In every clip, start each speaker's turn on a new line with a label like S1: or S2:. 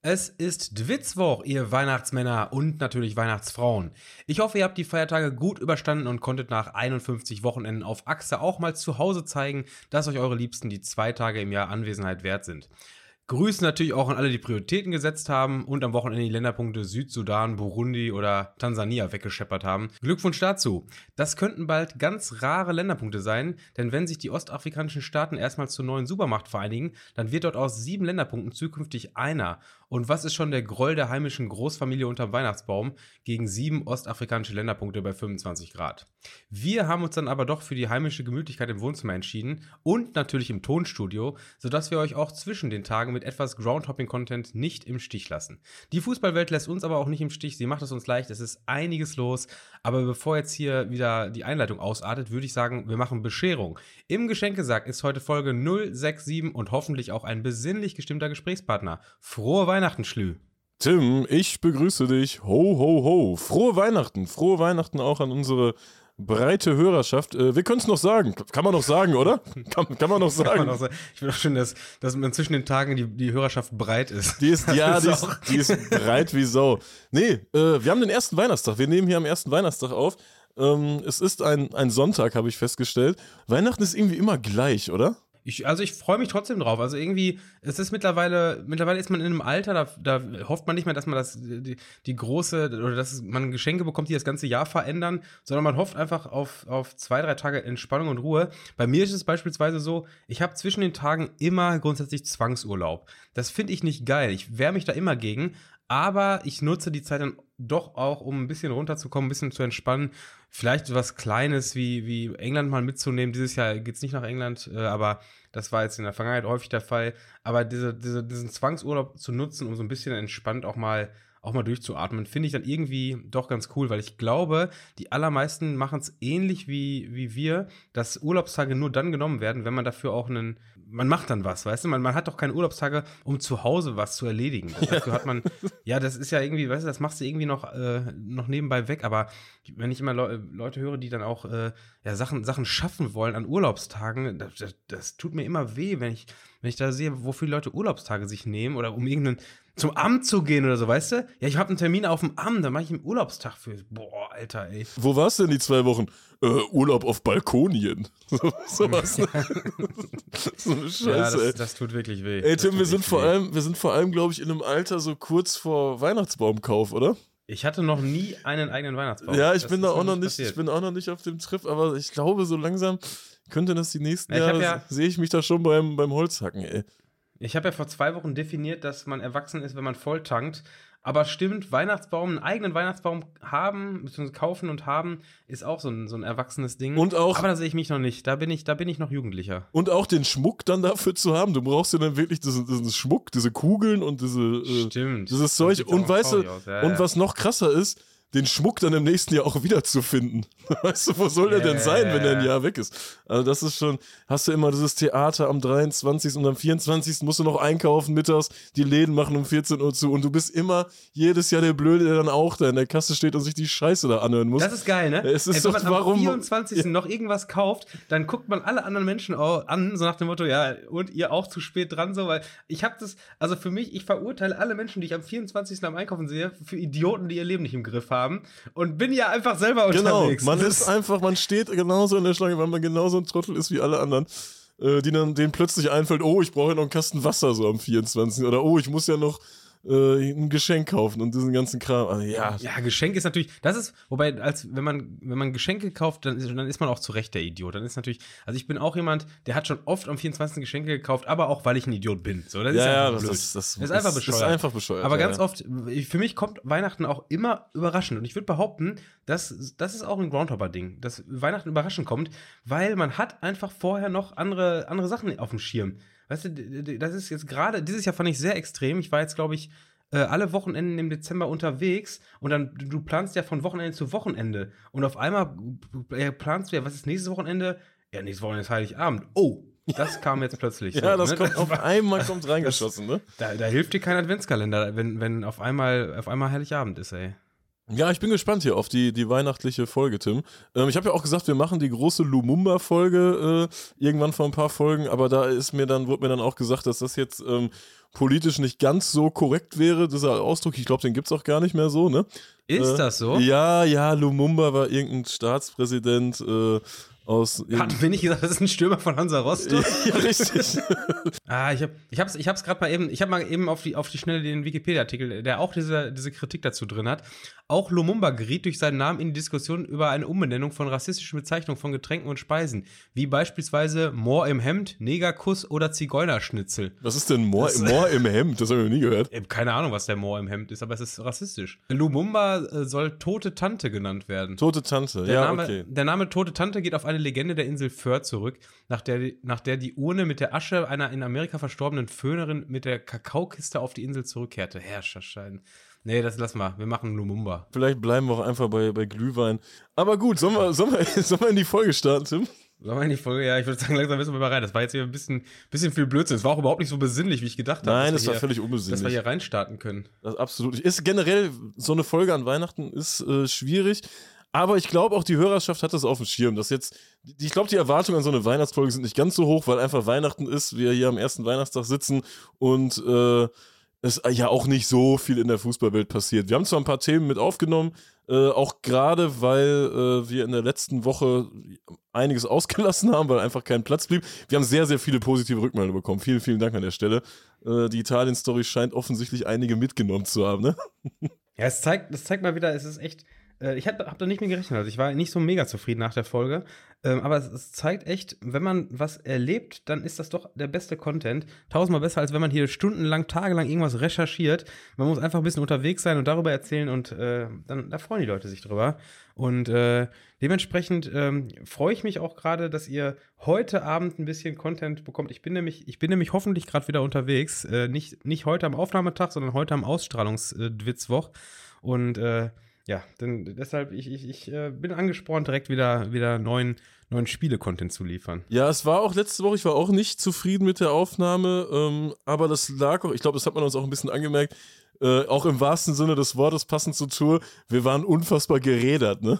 S1: Es ist Dwitzwoch, ihr Weihnachtsmänner und natürlich Weihnachtsfrauen. Ich hoffe, ihr habt die Feiertage gut überstanden und konntet nach 51 Wochenenden auf Achse auch mal zu Hause zeigen, dass euch eure Liebsten die zwei Tage im Jahr Anwesenheit wert sind. Grüßen natürlich auch an alle, die Prioritäten gesetzt haben und am Wochenende die Länderpunkte Südsudan, Burundi oder Tansania weggescheppert haben. Glückwunsch dazu. Das könnten bald ganz rare Länderpunkte sein, denn wenn sich die ostafrikanischen Staaten erstmal zur neuen Supermacht vereinigen, dann wird dort aus sieben Länderpunkten zukünftig einer. Und was ist schon der Groll der heimischen Großfamilie unterm Weihnachtsbaum gegen sieben ostafrikanische Länderpunkte bei 25 Grad? Wir haben uns dann aber doch für die heimische Gemütlichkeit im Wohnzimmer entschieden und natürlich im Tonstudio, sodass wir euch auch zwischen den Tagen mit etwas Groundhopping-Content nicht im Stich lassen. Die Fußballwelt lässt uns aber auch nicht im Stich, sie macht es uns leicht, es ist einiges los. Aber bevor jetzt hier wieder die Einleitung ausartet, würde ich sagen, wir machen Bescherung. Im Geschenkesack ist heute Folge 067 und hoffentlich auch ein besinnlich gestimmter Gesprächspartner. Frohe Weihnachten, Schlü.
S2: Tim, ich begrüße dich. Ho, ho, ho. Frohe Weihnachten. Frohe Weihnachten auch an unsere breite Hörerschaft. Äh, wir können es noch sagen. Kann man noch sagen, oder? Kann, kann man noch sagen. Man sagen.
S1: Ich finde auch schön, dass, dass man zwischen den Tagen die, die Hörerschaft breit ist.
S2: Die ist, ja, die ist, die ist breit wie Sau. Nee, äh, wir haben den ersten Weihnachtstag. Wir nehmen hier am ersten Weihnachtstag auf. Ähm, es ist ein, ein Sonntag, habe ich festgestellt. Weihnachten ist irgendwie immer gleich, oder?
S1: Ich, also ich freue mich trotzdem drauf. Also irgendwie, es ist mittlerweile, mittlerweile ist man in einem Alter, da, da hofft man nicht mehr, dass man das, die, die große, oder dass man Geschenke bekommt, die das ganze Jahr verändern, sondern man hofft einfach auf, auf zwei, drei Tage Entspannung und Ruhe. Bei mir ist es beispielsweise so, ich habe zwischen den Tagen immer grundsätzlich Zwangsurlaub. Das finde ich nicht geil. Ich wehre mich da immer gegen, aber ich nutze die Zeit dann doch auch, um ein bisschen runterzukommen, ein bisschen zu entspannen. Vielleicht was Kleines wie, wie England mal mitzunehmen. Dieses Jahr geht's nicht nach England, äh, aber das war jetzt in der Vergangenheit häufig der Fall. Aber diese, diese, diesen Zwangsurlaub zu nutzen, um so ein bisschen entspannt auch mal auch mal durchzuatmen, finde ich dann irgendwie doch ganz cool, weil ich glaube, die allermeisten machen es ähnlich wie, wie wir, dass Urlaubstage nur dann genommen werden, wenn man dafür auch einen, man macht dann was, weißt du, man, man hat doch keine Urlaubstage, um zu Hause was zu erledigen. Ja. Dafür hat man, ja, das ist ja irgendwie, weißt du, das machst du irgendwie noch, äh, noch nebenbei weg, aber wenn ich immer Le Leute höre, die dann auch äh, ja, Sachen, Sachen schaffen wollen an Urlaubstagen, das, das, das tut mir immer weh, wenn ich, wenn ich da sehe, wofür Leute Urlaubstage sich nehmen oder um irgendeinen zum Amt zu gehen oder so, weißt du? Ja, ich habe einen Termin auf dem Amt, da mache ich einen Urlaubstag für. Boah, Alter, ey.
S2: Wo warst du denn die zwei Wochen? Äh, Urlaub auf Balkonien. So, sowas. Ne?
S1: so eine Scheiße, ja, das, ey. das tut wirklich weh.
S2: Ey, Tim, wir sind, vor allem, wir sind vor allem, glaube ich, in einem Alter so kurz vor Weihnachtsbaumkauf, oder?
S1: Ich hatte noch nie einen eigenen Weihnachtsbaum.
S2: Ja, ich das bin da auch noch nicht, passiert. ich bin auch noch nicht auf dem Trip, aber ich glaube, so langsam könnte das die nächsten ja, Jahre, ja, sehe ich mich da schon beim, beim Holzhacken, ey.
S1: Ich habe ja vor zwei Wochen definiert, dass man erwachsen ist, wenn man voll tankt. Aber stimmt, Weihnachtsbaum, einen eigenen Weihnachtsbaum haben, beziehungsweise kaufen und haben, ist auch so ein, so ein erwachsenes Ding.
S2: Und auch.
S1: Aber da sehe ich mich noch nicht. Da bin ich, da bin ich noch Jugendlicher.
S2: Und auch den Schmuck dann dafür zu haben. Du brauchst ja dann wirklich diesen, diesen Schmuck, diese Kugeln und diese, äh,
S1: Stimmt.
S2: dieses Zeug. Und weißt du, ja, und was noch krasser ist, den Schmuck dann im nächsten Jahr auch wiederzufinden. Weißt du, wo soll der denn sein, wenn er ein Jahr weg ist? Also das ist schon, hast du immer dieses Theater am 23. und am 24. musst du noch einkaufen mittags, die Läden machen um 14 Uhr zu und du bist immer jedes Jahr der Blöde, der dann auch da in der Kasse steht und sich die Scheiße da anhören muss.
S1: Das ist geil, ne?
S2: Es ist
S1: Ey,
S2: wenn
S1: doch, man warum, am 24. Ja. noch irgendwas kauft, dann guckt man alle anderen Menschen an, so nach dem Motto, ja, und ihr auch zu spät dran, so, weil ich habe das, also für mich, ich verurteile alle Menschen, die ich am 24. am Einkaufen sehe, für Idioten, die ihr Leben nicht im Griff haben haben und bin ja einfach selber
S2: genau,
S1: unterwegs.
S2: Genau, man ist einfach, man steht genauso in der Schlange, weil man genauso ein Trottel ist wie alle anderen. Äh, die dann denen plötzlich einfällt, oh, ich brauche ja noch einen Kasten Wasser so am 24. Oder oh, ich muss ja noch äh, ein Geschenk kaufen und diesen ganzen Kram. Also, ja.
S1: ja, Geschenk ist natürlich, das ist, wobei, als wenn man, wenn man Geschenke kauft, dann ist, dann ist man auch zu Recht der Idiot. Dann ist natürlich, also ich bin auch jemand, der hat schon oft am 24. Geschenke gekauft, aber auch weil ich ein Idiot bin. So,
S2: das
S1: ja,
S2: ist ja, das, ist, das, das, ist einfach bescheuert. Ist einfach bescheuert.
S1: Aber ganz
S2: ja.
S1: oft, für mich kommt Weihnachten auch immer überraschend. Und ich würde behaupten, dass das ist auch ein Groundhopper-Ding, dass Weihnachten überraschend kommt, weil man hat einfach vorher noch andere, andere Sachen auf dem Schirm. Weißt du, das ist jetzt gerade, dieses Jahr fand ich sehr extrem. Ich war jetzt, glaube ich, äh, alle Wochenenden im Dezember unterwegs und dann du planst ja von Wochenende zu Wochenende und auf einmal äh, planst du ja, was ist nächstes Wochenende? Ja, nächstes Wochenende ist Heiligabend. Oh, das kam jetzt plötzlich.
S2: ja, so, das ne? kommt auf einmal kommt reingeschossen, ne?
S1: Da, da hilft dir kein Adventskalender, wenn, wenn auf einmal auf einmal Heiligabend ist, ey.
S2: Ja, ich bin gespannt hier auf die, die weihnachtliche Folge, Tim. Ähm, ich habe ja auch gesagt, wir machen die große Lumumba-Folge äh, irgendwann vor ein paar Folgen, aber da ist mir dann, wurde mir dann auch gesagt, dass das jetzt ähm, politisch nicht ganz so korrekt wäre, dieser Ausdruck. Ich glaube, den gibt es auch gar nicht mehr so, ne?
S1: Ist äh, das so?
S2: Ja, ja, Lumumba war irgendein Staatspräsident äh, aus.
S1: Hat mir nicht gesagt, das ist ein Stürmer von Hansa Rostock? ja, richtig. ah, ich, hab, ich hab's, ich hab's gerade mal eben, ich habe mal eben auf die, auf die Schnelle den Wikipedia-Artikel, der auch diese, diese Kritik dazu drin hat. Auch Lumumba geriet durch seinen Namen in die Diskussion über eine Umbenennung von rassistischen Bezeichnungen von Getränken und Speisen, wie beispielsweise Moor im Hemd, Negerkuss oder Zigeunerschnitzel.
S2: Was ist denn Moor, das, Moor im Hemd? Das habe ich noch nie gehört.
S1: Keine Ahnung, was der Moor im Hemd ist, aber es ist rassistisch. Lumumba äh, soll Tote Tante genannt werden.
S2: Tote Tante,
S1: der
S2: ja,
S1: Name,
S2: okay.
S1: Der Name Tote Tante geht auf eine Legende der Insel Föhr zurück, nach der, nach der die Urne mit der Asche einer in Amerika verstorbenen Föhnerin mit der Kakaokiste auf die Insel zurückkehrte. Herrscherschein. Nee, das lass mal. Wir machen Lumumba.
S2: Vielleicht bleiben wir auch einfach bei, bei Glühwein. Aber gut, sollen wir, sollen, wir, sollen wir in die Folge starten, Tim?
S1: Sollen wir in die Folge? Ja, ich würde sagen, langsam müssen wir mal rein. Das war jetzt hier ein bisschen, bisschen viel Blödsinn. Es war auch überhaupt nicht so besinnlich, wie ich gedacht habe.
S2: Nein, das war hier, völlig unbesinnlich.
S1: Dass wir hier reinstarten können.
S2: Das absolut. Ist generell so eine Folge an Weihnachten ist äh, schwierig. Aber ich glaube, auch die Hörerschaft hat das auf dem Schirm. Dass jetzt, ich glaube, die Erwartungen an so eine Weihnachtsfolge sind nicht ganz so hoch, weil einfach Weihnachten ist, wir hier am ersten Weihnachtstag sitzen und äh, es ja auch nicht so viel in der Fußballwelt passiert. Wir haben zwar ein paar Themen mit aufgenommen, äh, auch gerade weil äh, wir in der letzten Woche einiges ausgelassen haben, weil einfach kein Platz blieb. Wir haben sehr, sehr viele positive Rückmeldungen bekommen. Vielen, vielen Dank an der Stelle. Äh, die Italien-Story scheint offensichtlich einige mitgenommen zu haben, ne?
S1: Ja, es zeigt, das zeigt mal wieder, es ist echt äh, ich habe hab da nicht mehr gerechnet. Also ich war nicht so mega zufrieden nach der Folge. Ähm, aber es, es, zeigt echt, wenn man was erlebt, dann ist das doch der beste Content. Tausendmal besser, als wenn man hier stundenlang, tagelang irgendwas recherchiert. Man muss einfach ein bisschen unterwegs sein und darüber erzählen und äh, dann da freuen die Leute sich drüber. Und äh, dementsprechend ähm, freue ich mich auch gerade, dass ihr heute Abend ein bisschen Content bekommt. Ich bin nämlich, ich bin nämlich hoffentlich gerade wieder unterwegs. Äh, nicht, nicht heute am Aufnahmetag, sondern heute am Ausstrahlungswitzwoch. Und äh, ja, denn deshalb, ich, ich, ich äh, bin angespornt, direkt wieder, wieder neuen, neuen Spiele-Content zu liefern.
S2: Ja, es war auch letzte Woche, ich war auch nicht zufrieden mit der Aufnahme, ähm, aber das lag auch, ich glaube, das hat man uns auch ein bisschen angemerkt, äh, auch im wahrsten Sinne des Wortes passend zur Tour, wir waren unfassbar gerädert, ne?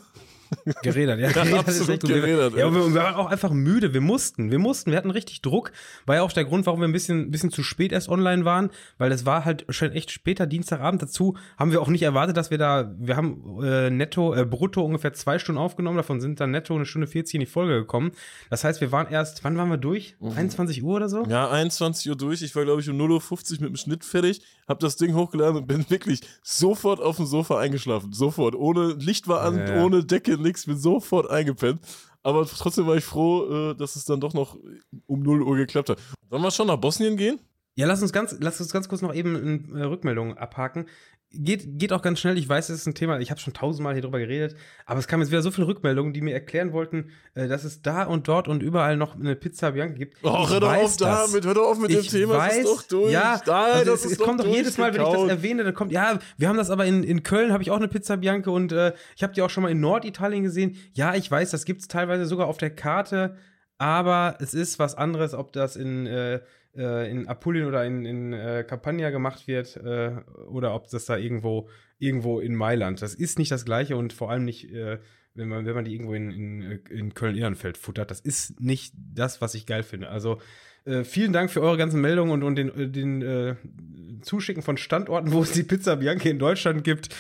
S1: Gerädert, ja.
S2: ja absolut gerädert.
S1: Ja, wir, wir, waren auch einfach müde. Wir mussten, wir mussten, wir hatten richtig Druck. War ja auch der Grund, warum wir ein bisschen, bisschen zu spät erst online waren, weil es war halt schon echt später Dienstagabend. Dazu haben wir auch nicht erwartet, dass wir da, wir haben äh, netto, äh, brutto ungefähr zwei Stunden aufgenommen. Davon sind dann netto eine Stunde 40 in die Folge gekommen. Das heißt, wir waren erst, wann waren wir durch? 21 Uhr oder so?
S2: Ja, 21 Uhr durch. Ich war, glaube ich, um 0.50 Uhr mit dem Schnitt fertig, hab das Ding hochgeladen und bin wirklich sofort auf dem Sofa eingeschlafen. Sofort. Ohne Licht war an, ja. ohne Decke, nichts, bin sofort eingepennt. Aber trotzdem war ich froh, äh, dass es dann doch noch um 0 Uhr geklappt hat. Sollen wir schon nach Bosnien gehen?
S1: Ja, lass uns ganz, lass uns ganz kurz noch eben eine Rückmeldung abhaken geht, geht auch ganz schnell. Ich weiß, es ist ein Thema, ich habe schon tausendmal hier drüber geredet, aber es kam jetzt wieder so viele Rückmeldungen, die mir erklären wollten, äh, dass es da und dort und überall noch eine Pizza Bianca gibt.
S2: Oh, hör doch auf damit, hör doch auf mit
S1: ich
S2: dem Thema,
S1: weiß,
S2: das ist doch durch.
S1: Ja, Nein, also das es, es kommt doch jedes Mal, wenn ich das erwähne, dann kommt, ja, wir haben das aber in, in Köln, habe ich auch eine Pizza Bianca und äh, ich habe die auch schon mal in Norditalien gesehen. Ja, ich weiß, das gibt es teilweise sogar auf der Karte, aber es ist was anderes, ob das in äh, äh, in Apulien oder in, in äh, Campania gemacht wird äh, oder ob das da irgendwo, irgendwo in Mailand. Das ist nicht das gleiche und vor allem nicht, äh, wenn, man, wenn man die irgendwo in, in, in Köln-Ehrenfeld futtert. Das ist nicht das, was ich geil finde. Also äh, vielen Dank für eure ganzen Meldungen und, und den, äh, den Zuschicken von Standorten, wo es die Pizza Bianca in Deutschland gibt.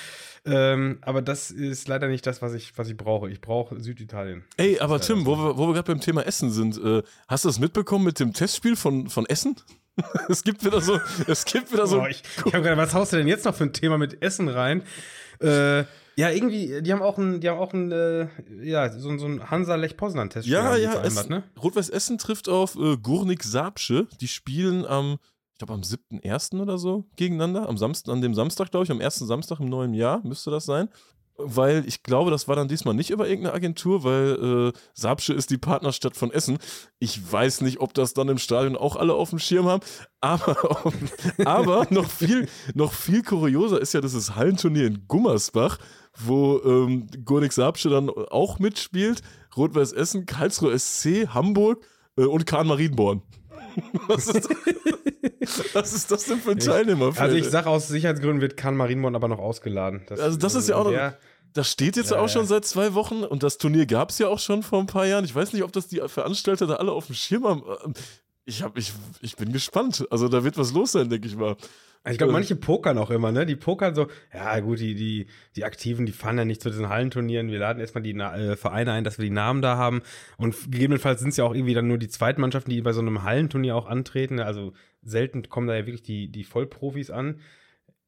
S1: Ähm, aber das ist leider nicht das, was ich, was ich brauche. Ich brauche Süditalien.
S2: Ey, aber Tim, wo wir, wo wir gerade beim Thema Essen sind, äh, hast du das mitbekommen mit dem Testspiel von, von Essen? es gibt wieder so, es gibt wieder so.
S1: Oh, ich ich habe gerade, was haust du denn jetzt noch für ein Thema mit Essen rein? Äh, ja, irgendwie, die haben auch ein, die haben auch ein, äh, ja, so, so ein Hansa-Lech-Poznan-Test.
S2: Ja, ja, es, ne? Rot-Weiß Essen trifft auf äh, Gurnik Sapsche. Die spielen am ich glaube am 7.1. oder so gegeneinander. Am Samstag, an dem Samstag, glaube ich, am ersten Samstag im neuen Jahr müsste das sein. Weil ich glaube, das war dann diesmal nicht über irgendeine Agentur, weil äh, Sapsche ist die Partnerstadt von Essen. Ich weiß nicht, ob das dann im Stadion auch alle auf dem Schirm haben. Aber, aber noch, viel, noch viel kurioser ist ja dieses Hallenturnier in Gummersbach, wo ähm, Gurnik Sapsche dann auch mitspielt. Rot-Weiß Essen, Karlsruhe SC, Hamburg äh, und Kahn Marienborn. Was ist das? Was ist das denn für ein Teilnehmer?
S1: Also ich sag aus Sicherheitsgründen wird Kann Marienborn aber noch ausgeladen.
S2: Das, also das ist ja auch noch. Ja, das steht jetzt ja, auch schon seit zwei Wochen und das Turnier gab es ja auch schon vor ein paar Jahren. Ich weiß nicht, ob das die Veranstalter da alle auf dem Schirm haben. Ich, hab, ich, ich bin gespannt. Also da wird was los sein, denke ich mal.
S1: Also ich glaube, manche pokern auch immer, ne? Die pokern so, ja gut, die, die, die Aktiven, die fahren ja nicht zu diesen Hallenturnieren. Wir laden erstmal die äh, Vereine ein, dass wir die Namen da haben. Und gegebenenfalls sind es ja auch irgendwie dann nur die Zweitmannschaften, die bei so einem Hallenturnier auch antreten. Also selten kommen da ja wirklich die, die Vollprofis an.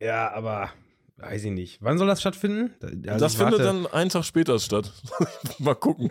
S1: Ja, aber weiß ich nicht. Wann soll das stattfinden?
S2: Also das findet dann einen Tag später statt. mal gucken.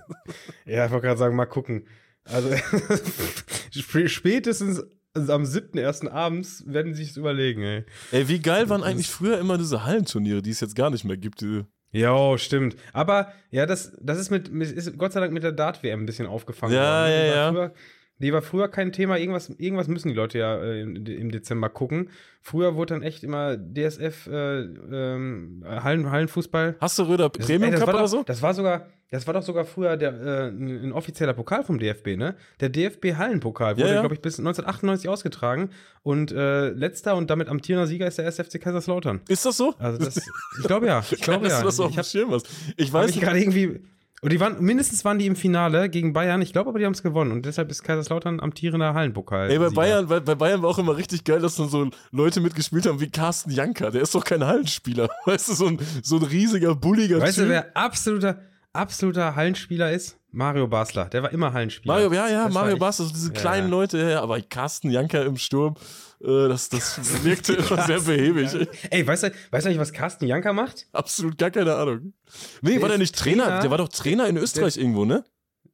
S1: ja, ich wollte gerade sagen, mal gucken. Also spätestens also am 7.1. abends werden sie sich überlegen, ey.
S2: Ey, wie geil waren eigentlich früher immer diese Hallenturniere, die es jetzt gar nicht mehr gibt.
S1: Ja, stimmt. Aber ja, das, das ist mit, ist Gott sei Dank mit der Dart-WM ein bisschen aufgefangen
S2: ja, worden. Ja, ja,
S1: früher, die war früher kein Thema. Irgendwas, irgendwas müssen die Leute ja äh, im Dezember gucken. Früher wurde dann echt immer DSF äh, ähm, Hallen, Hallenfußball.
S2: Hast du Röder Premium Cup oder so?
S1: Das war sogar, das war doch sogar früher der, äh, ein offizieller Pokal vom DFB, ne? Der DFB Hallenpokal wurde, ja, ja. glaube ich, bis 1998 ausgetragen. Und äh, letzter und damit amtierender Sieger ist der SFC Kaiserslautern.
S2: Ist das so?
S1: Also das, ich glaube ja. Ich glaube ja.
S2: Du das auf ich hab,
S1: Ich weiß nicht. gerade irgendwie. Und die waren, mindestens waren die im Finale gegen Bayern. Ich glaube aber, die haben es gewonnen. Und deshalb ist Kaiserslautern amtierender Hallenpokal.
S2: Ey, bei Bayern, bei, bei, Bayern war auch immer richtig geil, dass dann so Leute mitgespielt haben wie Carsten Janker. Der ist doch kein Hallenspieler. Weißt du, so ein, so ein riesiger, bulliger
S1: Weißt Typ. du, wer absoluter absoluter Hallenspieler ist? Mario Basler. Der war immer Hallenspieler.
S2: Mario, ja, ja, das Mario Basler, diese ja, kleinen ja. Leute, ja, aber Carsten Janker im Sturm, äh, das, das wirkte immer sehr behäbig.
S1: Ey, weißt du, weißt du nicht, was Carsten Janker macht?
S2: Absolut gar keine Ahnung. Nee, der war der nicht Trainer? Trainer? Der war doch Trainer in Österreich der, irgendwo, ne?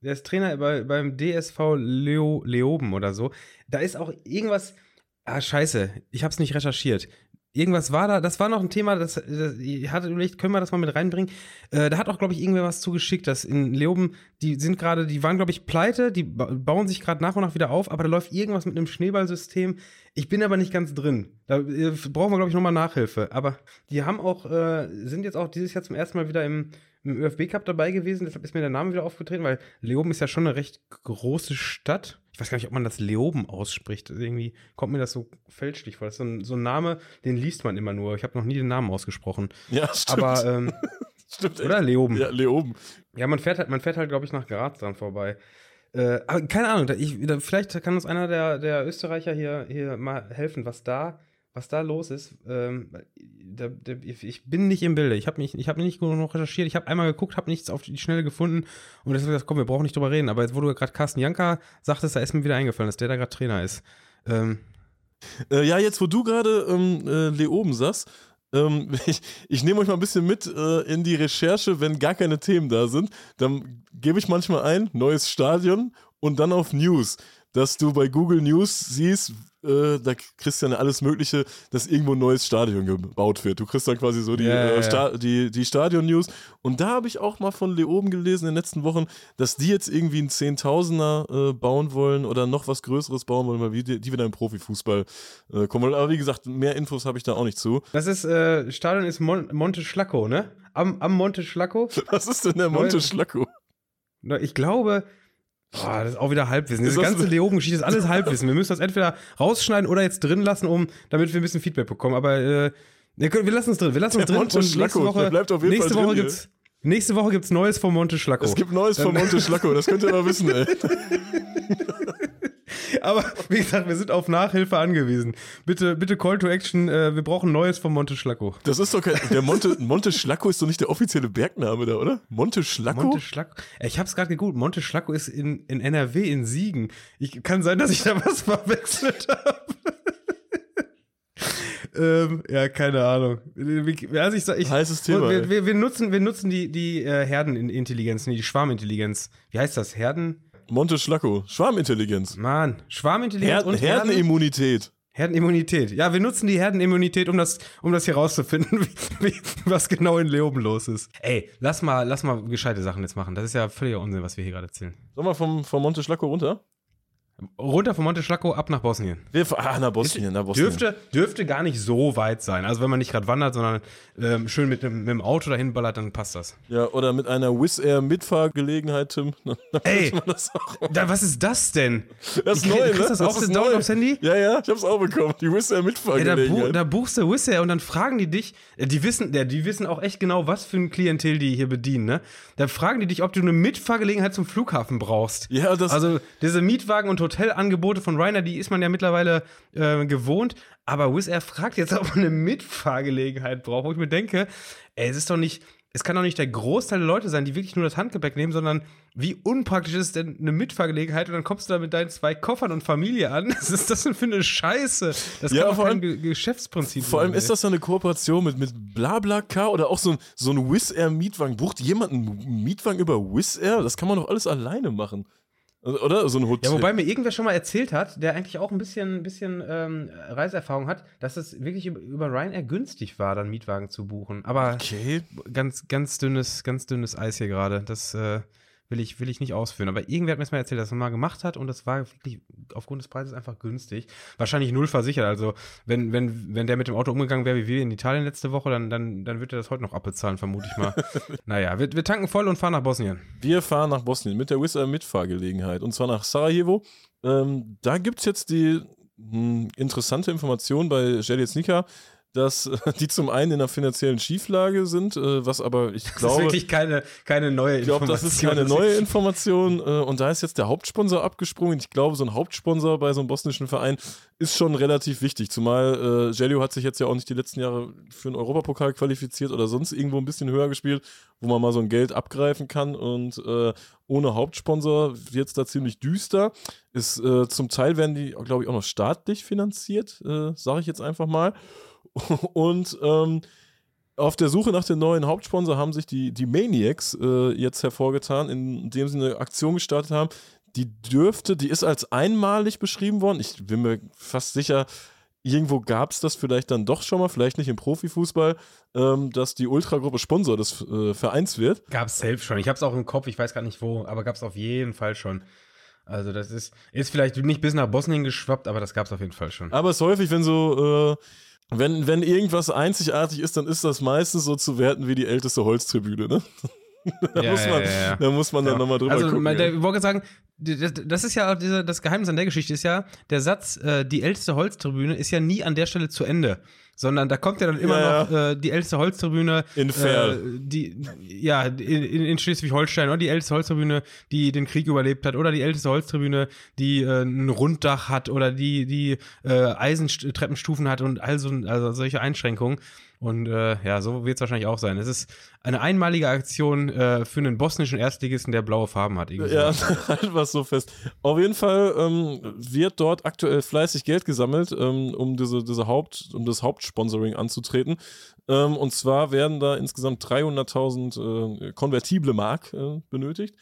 S1: Der ist Trainer bei, beim DSV Leo, Leoben oder so. Da ist auch irgendwas. Ah, scheiße, ich hab's nicht recherchiert. Irgendwas war da, das war noch ein Thema, das, das ich hatte überlegt, können wir das mal mit reinbringen? Äh, da hat auch, glaube ich, irgendwer was zugeschickt, dass in Leoben, die sind gerade, die waren, glaube ich, pleite, die bauen sich gerade nach und nach wieder auf, aber da läuft irgendwas mit einem Schneeballsystem. Ich bin aber nicht ganz drin. Da äh, brauchen wir, glaube ich, nochmal Nachhilfe. Aber die haben auch, äh, sind jetzt auch dieses Jahr zum ersten Mal wieder im, im ÖFB Cup dabei gewesen, deshalb ist mir der Name wieder aufgetreten, weil Leoben ist ja schon eine recht große Stadt ich weiß gar nicht, ob man das Leoben ausspricht. Irgendwie kommt mir das so fälschlich vor. Das ist so ein, so ein Name, den liest man immer nur. Ich habe noch nie den Namen ausgesprochen.
S2: Ja, stimmt.
S1: Aber, ähm,
S2: stimmt.
S1: Oder Leoben.
S2: Ja, Leoben.
S1: Ja, man fährt halt, man fährt halt, glaube ich, nach Graz dran vorbei. Äh, aber keine Ahnung, ich, vielleicht kann uns einer der, der Österreicher hier, hier mal helfen, was da was da los ist, ähm, da, da, ich bin nicht im Bilde. Ich habe hab nicht genug recherchiert. Ich habe einmal geguckt, habe nichts auf die Schnelle gefunden. Und deswegen gesagt, komm, wir brauchen nicht drüber reden. Aber jetzt, wo du gerade Carsten Janka sagtest, da ist mir wieder eingefallen, dass der da gerade Trainer ist. Ähm,
S2: äh, ja, jetzt, wo du gerade ähm, äh, Leoben sagst, ähm, ich, ich nehme euch mal ein bisschen mit äh, in die Recherche, wenn gar keine Themen da sind. Dann gebe ich manchmal ein, neues Stadion und dann auf News dass du bei Google News siehst, äh, da kriegst du dann alles Mögliche, dass irgendwo ein neues Stadion gebaut wird. Du kriegst dann quasi so die, ja, äh, Sta die, die Stadion-News. Und da habe ich auch mal von Leoben gelesen in den letzten Wochen, dass die jetzt irgendwie einen Zehntausender äh, bauen wollen oder noch was Größeres bauen wollen, weil die, die wieder im Profifußball äh, kommen wollen. Aber wie gesagt, mehr Infos habe ich da auch nicht zu.
S1: Das ist, äh, Stadion ist Mon Monte Schlacco, ne? Am, am Monte Schlacco.
S2: Was ist denn der Monte Schlacco?
S1: Ich glaube, Boah, das ist auch wieder Halbwissen. Diese ganze Leoben-Geschichte ist alles Halbwissen. Wir müssen das entweder rausschneiden oder jetzt drin lassen, um, damit wir ein bisschen Feedback bekommen. Aber äh, wir lassen es drin. Wir lassen es drin.
S2: Monte Schlacko, nächste Woche, bleibt auf jeden
S1: nächste
S2: Fall
S1: Woche drin, gibt's, Nächste Woche gibt's Neues vom Monte Schlacko.
S2: Es gibt Neues vom Monte Schlacko, das könnt ihr mal wissen, ey.
S1: Aber wie gesagt, wir sind auf Nachhilfe angewiesen. Bitte, bitte Call to Action. Äh, wir brauchen Neues vom Monte Schlacko.
S2: Das ist doch kein. Der Monte, Monte Schlacko ist doch nicht der offizielle Bergname da, oder? Monte Schlacko?
S1: Monte Schlacko. Ich hab's gerade gegoogelt. Monte Schlacko ist in, in NRW in Siegen. Ich, kann sein, dass ich da was verwechselt habe. ähm, ja, keine Ahnung. Also ich, ich,
S2: Heißes Thema.
S1: Wir, wir, wir, nutzen, wir nutzen die, die äh, Herdenintelligenz, die Schwarmintelligenz. Wie heißt das? Herden?
S2: Monte Schlacko. Schwarmintelligenz.
S1: Mann, Schwarmintelligenz
S2: Her und Herdenimmunität.
S1: Herdenimmunität. Ja, wir nutzen die Herdenimmunität, um das, um das hier rauszufinden, wie, wie, was genau in Leoben los ist. Ey, lass mal, lass mal gescheite Sachen jetzt machen. Das ist ja völliger Unsinn, was wir hier gerade erzählen.
S2: Sollen wir vom, vom Monte Schlacko runter?
S1: Runter von Monte Schlacko ab nach Bosnien.
S2: Wir, ah, nach Bosnien, nach Bosnien.
S1: Dürfte, dürfte gar nicht so weit sein. Also wenn man nicht gerade wandert, sondern ähm, schön mit dem, mit dem Auto dahin ballert, dann passt das.
S2: Ja, oder mit einer Wizz Air Mitfahrgelegenheit, Tim.
S1: Ey, da, was ist das denn?
S2: Das ist neu, ne?
S1: das auch das neu. aufs Handy?
S2: Ja, ja, ich hab's auch bekommen. Die Wizz Air Mitfahrgelegenheit.
S1: Ey, da, bu da, buchst du Wizz Air und dann fragen die dich, äh, die wissen, ja, die wissen auch echt genau, was für ein Klientel die hier bedienen, ne? Da fragen die dich, ob du eine Mitfahrgelegenheit zum Flughafen brauchst.
S2: Ja, das.
S1: Also diese Mietwagen und Hotelangebote von Ryanair, die ist man ja mittlerweile äh, gewohnt. Aber Wizz Air fragt jetzt, ob man eine Mitfahrgelegenheit braucht, wo ich mir denke, ey, es ist doch nicht, es kann doch nicht der Großteil der Leute sein, die wirklich nur das Handgepäck nehmen, sondern wie unpraktisch ist denn eine Mitfahrgelegenheit und dann kommst du da mit deinen zwei Koffern und Familie an. Was ist das denn für eine Scheiße? Das
S2: ja,
S1: kann
S2: vor allem,
S1: kein Geschäftsprinzip
S2: Vor allem ist das ja eine Kooperation mit, mit BlaBlaCar oder auch so ein, so ein Wizz Air Mietwagen. Bucht jemand einen Mietwagen über Wizz Air? Das kann man doch alles alleine machen. Oder so ein Hotel.
S1: Ja, wobei mir irgendwer schon mal erzählt hat, der eigentlich auch ein bisschen, bisschen ähm, Reiseerfahrung hat, dass es wirklich über Ryanair günstig war, dann Mietwagen zu buchen. Aber
S2: okay.
S1: ganz, ganz dünnes, ganz dünnes Eis hier gerade. Das äh, will ich, will ich nicht ausführen. Aber irgendwer hat mir das mal erzählt, dass er mal gemacht hat und das war wirklich aufgrund des Preises einfach günstig. Wahrscheinlich null versichert. Also, wenn, wenn, wenn der mit dem Auto umgegangen wäre, wie wir in Italien letzte Woche, dann, dann, dann wird er das heute noch abbezahlen, vermute ich mal. naja, wir, wir tanken voll und fahren nach Bosnien.
S2: Wir fahren nach Bosnien mit der Wizz Air Mitfahrgelegenheit und zwar nach Sarajevo. Ähm, da gibt es jetzt die mh, hm, interessante Information bei Jeliznika dass die zum einen in einer finanziellen Schieflage sind, äh, was aber ich glaube. Das ist
S1: wirklich keine, keine neue
S2: Information. Ich glaube, das ist keine neue Information. Äh, und da ist jetzt der Hauptsponsor abgesprungen. Ich glaube, so ein Hauptsponsor bei so einem bosnischen Verein ist schon relativ wichtig. Zumal äh, Jelio hat sich jetzt ja auch nicht die letzten Jahre für einen Europapokal qualifiziert oder sonst irgendwo ein bisschen höher gespielt, wo man mal so ein Geld abgreifen kann. Und äh, ohne Hauptsponsor wird es da ziemlich düster. Ist, äh, zum Teil werden die, glaube ich, auch noch staatlich finanziert, äh, sage ich jetzt einfach mal. Und ähm, auf der Suche nach dem neuen Hauptsponsor haben sich die, die Maniacs äh, jetzt hervorgetan, indem sie eine Aktion gestartet haben. Die dürfte, die ist als einmalig beschrieben worden. Ich bin mir fast sicher, irgendwo gab es das vielleicht dann doch schon mal, vielleicht nicht im Profifußball, ähm, dass die Ultragruppe Sponsor des äh, Vereins wird.
S1: Gab es selbst schon. Ich habe es auch im Kopf, ich weiß gar nicht wo, aber gab es auf jeden Fall schon. Also das ist, ist vielleicht nicht bis nach Bosnien geschwappt, aber das gab es auf jeden Fall schon.
S2: Aber es ist häufig, wenn so äh, wenn, wenn irgendwas einzigartig ist, dann ist das meistens so zu werten wie die älteste Holztribüne, ne? da, ja, muss man, ja, ja. da muss man dann nochmal drüber also, gucken. Also,
S1: ich wollte sagen, das ist ja das Geheimnis an der Geschichte ist ja, der Satz, äh, die älteste Holztribüne ist ja nie an der Stelle zu Ende sondern da kommt ja dann immer ja, noch äh, die älteste Holztribüne.
S2: In.
S1: Äh, die, ja, in, in Schleswig-Holstein, oder die älteste Holztribüne, die den Krieg überlebt hat, oder die älteste Holztribüne, die äh, ein Runddach hat, oder die, die äh, Eisentreppenstufen hat und all so, also solche Einschränkungen. Und äh, ja, so wird es wahrscheinlich auch sein. Es ist eine einmalige Aktion äh, für einen bosnischen Erstligisten, der blaue Farben hat.
S2: Irgendwie. Ja, halt was so fest. Auf jeden Fall ähm, wird dort aktuell fleißig Geld gesammelt, ähm, um diese, diese Haupt, um das Hauptsponsoring anzutreten. Ähm, und zwar werden da insgesamt 300.000 äh, konvertible Mark äh, benötigt.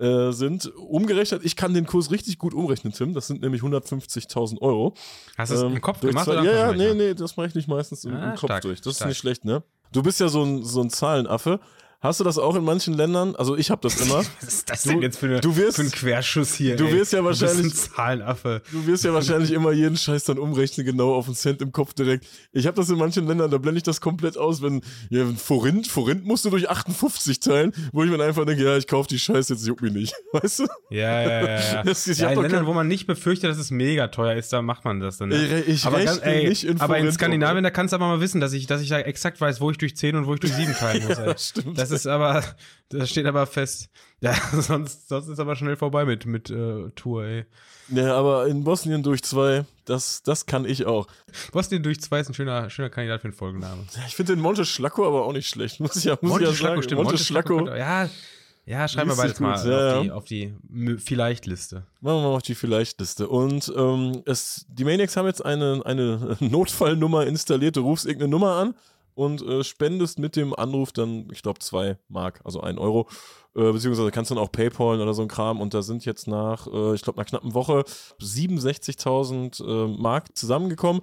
S2: Äh, sind umgerechnet, ich kann den Kurs richtig gut umrechnen, Tim. Das sind nämlich 150.000 Euro.
S1: Hast du es ähm, im Kopf gemacht?
S2: Zwei, oder ja, ja, nee, nee, das mache ich nicht meistens im, ah, im Kopf stark, durch. Das stark. ist nicht schlecht, ne? Du bist ja so ein, so ein Zahlenaffe. Hast du das auch in manchen Ländern? Also ich habe das immer.
S1: Was ist das denn jetzt für, eine, du wirst, für ein Querschuss hier?
S2: Du ey. wirst ja wahrscheinlich. Du
S1: Zahlenaffe.
S2: Du wirst ja wahrscheinlich immer jeden Scheiß dann umrechnen, genau auf den Cent im Kopf direkt. Ich habe das in manchen Ländern, da blende ich das komplett aus, wenn ja, Forint, Forint musst du durch 58 teilen, wo ich mir einfach denke, ja, ich kaufe die Scheiße, jetzt juckt mich nicht. Weißt du?
S1: Ja, ja, ja. Das, ja in Ländern, wo man nicht befürchtet, dass es mega teuer ist, da macht man das dann.
S2: Ne? Ich, ich aber ganz, ey, nicht in
S1: Aber in Skandinavien, da kannst du aber mal wissen, dass ich, dass ich da exakt weiß, wo ich durch 10 und wo ich durch 7 teilen muss.
S2: ja, stimmt.
S1: Das ist aber das steht aber fest. Ja, sonst, sonst ist aber schnell vorbei mit, mit äh, Tour, ey.
S2: Ja, aber in Bosnien durch zwei, das, das kann ich auch.
S1: Bosnien durch zwei ist ein schöner, schöner Kandidat für einen Folgennamen.
S2: Ja, ich finde den Monte Schlacko aber auch nicht schlecht, muss ich ja, muss Monte ich ja Schlacko, sagen.
S1: Stimmt. Monte, Monte Schlacko. Ja, ja, schreiben wir beides mal ja, auf die, auf die Vielleicht-Liste.
S2: Machen wir mal auf die Vielleicht-Liste. Und ähm, es, die Maniacs haben jetzt eine, eine Notfallnummer installiert. Du rufst irgendeine Nummer an und äh, spendest mit dem Anruf dann, ich glaube, zwei Mark, also ein Euro. Äh, beziehungsweise kannst du dann auch PayPal oder so ein Kram. Und da sind jetzt nach, äh, ich glaube, einer knappen Woche 67.000 äh, Mark zusammengekommen.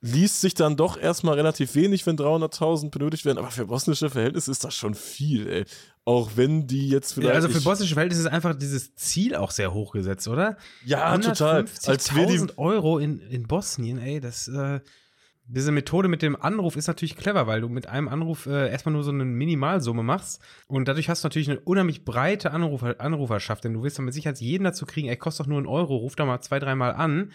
S2: liest sich dann doch erstmal relativ wenig, wenn 300.000 benötigt werden, aber für bosnische Verhältnisse ist das schon viel, ey. Auch wenn die jetzt vielleicht.
S1: Ja, also für bosnische Verhältnisse ist einfach dieses Ziel auch sehr hoch gesetzt, oder?
S2: Ja, total.
S1: Als wir die Euro in, in Bosnien, ey, das. Diese Methode mit dem Anruf ist natürlich clever, weil du mit einem Anruf äh, erstmal nur so eine Minimalsumme machst und dadurch hast du natürlich eine unheimlich breite Anrufer, Anruferschaft, denn du willst dann mit Sicherheit jeden dazu kriegen, ey, kostet doch nur einen Euro, ruf da mal zwei, dreimal an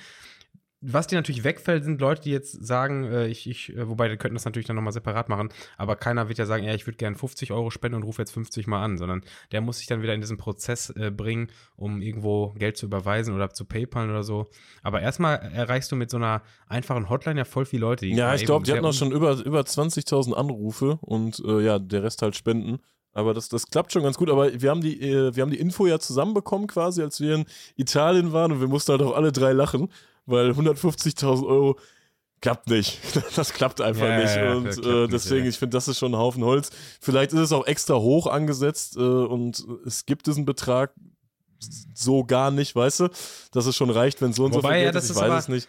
S1: was dir natürlich wegfällt, sind Leute, die jetzt sagen, äh, ich, ich, äh, wobei, die könnten das natürlich dann nochmal separat machen, aber keiner wird ja sagen, ja, ich würde gerne 50 Euro spenden und rufe jetzt 50 mal an, sondern der muss sich dann wieder in diesen Prozess äh, bringen, um irgendwo Geld zu überweisen oder zu PayPal oder so. Aber erstmal erreichst du mit so einer einfachen Hotline ja voll viele Leute.
S2: ja, ich glaube, die hatten auch schon über, über 20.000 Anrufe und äh, ja, der Rest halt Spenden. Aber das, das klappt schon ganz gut. Aber wir haben, die, äh, wir haben die Info ja zusammenbekommen quasi, als wir in Italien waren und wir mussten halt auch alle drei lachen weil 150.000 Euro klappt nicht. Das klappt einfach ja, nicht. Ja, und äh, deswegen, nicht, ich finde, das ist schon ein Haufen Holz. Vielleicht ist es auch extra hoch angesetzt äh, und es gibt diesen Betrag so gar nicht, weißt du? Dass es schon reicht, wenn so und
S1: Wobei,
S2: so viel
S1: Geld ja, ist. Ich weiß es nicht.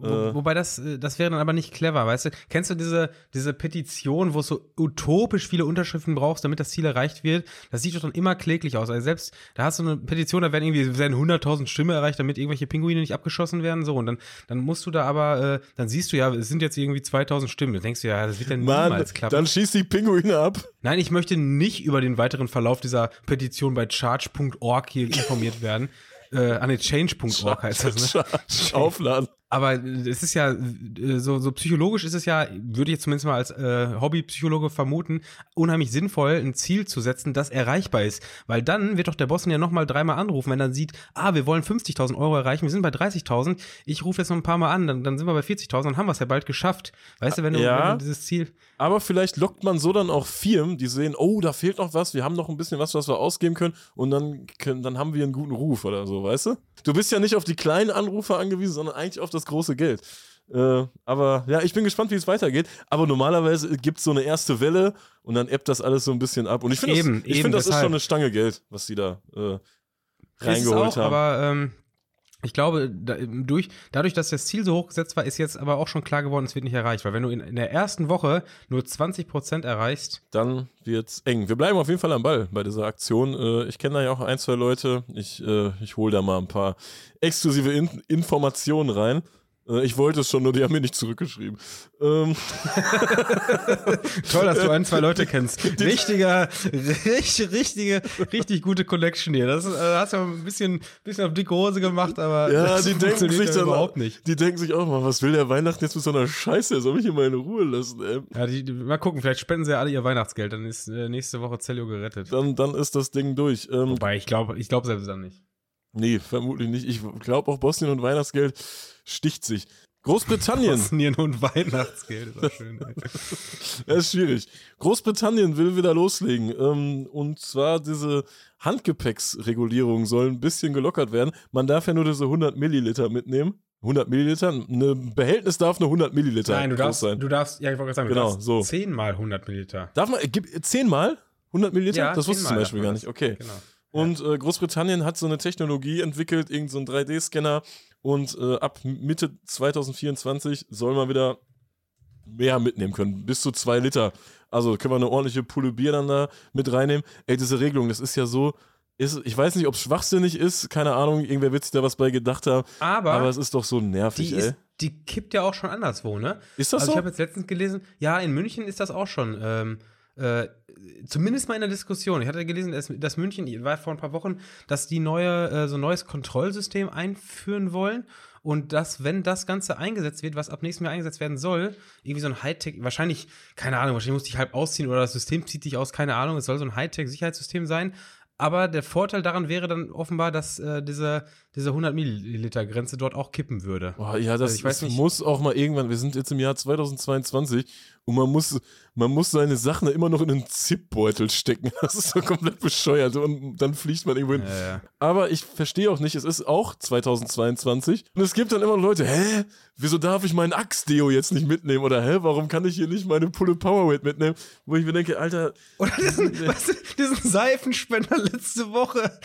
S1: Wo, äh. wobei das, äh, das wäre dann aber nicht clever, weißt du? Kennst du diese, diese Petition, wo es so utopisch viele Unterschriften brauchst, damit das Ziel erreicht wird? Das sieht doch dann immer kläglich aus. Also selbst, da hast du eine Petition, da werden irgendwie werden 100.000 Stimmen erreicht, damit irgendwelche Pinguine nicht abgeschossen werden, so. Und dann, dann musst du da aber, äh, dann siehst du ja, es sind jetzt irgendwie 2.000 Stimmen. Da denkst du ja, das wird dann Mann, niemals klappen.
S2: Dann schießt die Pinguine ab.
S1: Nein, ich möchte nicht über den weiteren Verlauf dieser Petition bei charge.org hier informiert werden. Äh, an den change.org heißt das, ne?
S2: Aufladen.
S1: Aber es ist ja, äh, so, so psychologisch ist es ja, würde ich zumindest mal als äh, Hobbypsychologe vermuten, unheimlich sinnvoll, ein Ziel zu setzen, das erreichbar ist. Weil dann wird doch der Boss ja nochmal dreimal anrufen, wenn er sieht, ah, wir wollen 50.000 Euro erreichen, wir sind bei 30.000, ich rufe jetzt noch ein paar Mal an, dann, dann sind wir bei 40.000, dann haben wir es ja bald geschafft. Weißt du, wenn du,
S2: ja,
S1: wenn du dieses Ziel.
S2: Aber vielleicht lockt man so dann auch Firmen, die sehen, oh, da fehlt noch was, wir haben noch ein bisschen was, was wir ausgeben können und dann, können, dann haben wir einen guten Ruf oder so, weißt du? Du bist ja nicht auf die kleinen Anrufer angewiesen, sondern eigentlich auf das große Geld. Äh, aber ja, ich bin gespannt, wie es weitergeht. Aber normalerweise gibt es so eine erste Welle und dann ebbt das alles so ein bisschen ab. Und ich finde, das, ich find, das ist schon eine Stange Geld, was die da äh, reingeholt auch, haben.
S1: Aber ähm, ich glaube, da, durch, dadurch, dass das Ziel so hoch gesetzt war, ist jetzt aber auch schon klar geworden, es wird nicht erreicht. Weil wenn du in, in der ersten Woche nur 20% erreichst.
S2: Dann wird's eng. Wir bleiben auf jeden Fall am Ball bei dieser Aktion. Äh, ich kenne da ja auch ein, zwei Leute. Ich, äh, ich hole da mal ein paar exklusive In Informationen rein. Äh, ich wollte es schon, nur die haben mir nicht zurückgeschrieben. Ähm.
S1: Toll, dass du ein, zwei Leute kennst. Richtiger, richtig, richtige, richtig gute Connection hier. Das äh, hast ja ein bisschen, bisschen auf dicke Hose gemacht, aber
S2: ja, das die denken sich dann überhaupt nicht. Die denken sich auch mal, was will der Weihnachten jetzt mit so einer Scheiße? Soll mich in meine Ruhe lassen, ey.
S1: Ja, die, die, mal gucken, vielleicht spenden sie ja alle ihr Weihnachtsgeld, dann ist äh, nächste Woche Cellio gerettet.
S2: Dann, dann ist das Ding durch.
S1: Ähm, Wobei, ich glaube ich glaub selbst dann nicht.
S2: Nee, vermutlich nicht. Ich glaube auch Bosnien und Weihnachtsgeld sticht sich. Großbritannien.
S1: Bosnien und Weihnachtsgeld, ist auch schön.
S2: das ist schwierig. Großbritannien will wieder loslegen. Ähm, und zwar diese Handgepäcksregulierung soll ein bisschen gelockert werden. Man darf ja nur diese 100 Milliliter mitnehmen. 100 Milliliter? Ein Behältnis darf nur 100 Milliliter
S1: Nein, du darfst, sein. du darfst, ja, ich wollte gerade sagen,
S2: genau, so.
S1: 10 mal 100 Milliliter.
S2: Darf man, gib, 10 mal 100 Milliliter? Ja, das wusste ich zum Beispiel gar nicht. Okay. Genau. Und äh, Großbritannien hat so eine Technologie entwickelt, irgendein so 3D-Scanner. Und äh, ab Mitte 2024 soll man wieder mehr mitnehmen können. Bis zu zwei Liter. Also können wir eine ordentliche Pulle Bier dann da mit reinnehmen. Ey, diese Regelung, das ist ja so. Ist, ich weiß nicht, ob es schwachsinnig ist, keine Ahnung, irgendwer wird sich da was bei gedacht haben.
S1: Aber,
S2: aber es ist doch so nervig,
S1: die
S2: ey.
S1: Ist, die kippt ja auch schon anderswo, ne?
S2: Ist das
S1: also
S2: so?
S1: Ich habe jetzt letztens gelesen, ja, in München ist das auch schon. Ähm, äh, zumindest mal in der Diskussion. Ich hatte gelesen, dass, dass München, war vor ein paar Wochen, dass die neue, äh, so ein neues Kontrollsystem einführen wollen. Und dass, wenn das Ganze eingesetzt wird, was ab nächstem Jahr eingesetzt werden soll, irgendwie so ein Hightech, wahrscheinlich, keine Ahnung, wahrscheinlich muss ich halb ausziehen oder das System zieht dich aus, keine Ahnung, es soll so ein Hightech-Sicherheitssystem sein. Aber der Vorteil daran wäre dann offenbar, dass äh, diese, diese 100 Milliliter Grenze dort auch kippen würde.
S2: Boah, ja, das, also ich weiß nicht. muss auch mal irgendwann, wir sind jetzt im Jahr 2022 und man muss, man muss seine Sachen immer noch in einen Zipbeutel stecken. Das ist so komplett bescheuert und dann fliegt man irgendwo hin. Ja, ja. Aber ich verstehe auch nicht, es ist auch 2022 und es gibt dann immer Leute, hä, wieso darf ich meinen Axe-Deo jetzt nicht mitnehmen? Oder hä, warum kann ich hier nicht meine Pulle Powerweight mitnehmen? Wo ich mir denke, Alter.
S1: Oder diesen, was, diesen Seifenspender letzte Woche,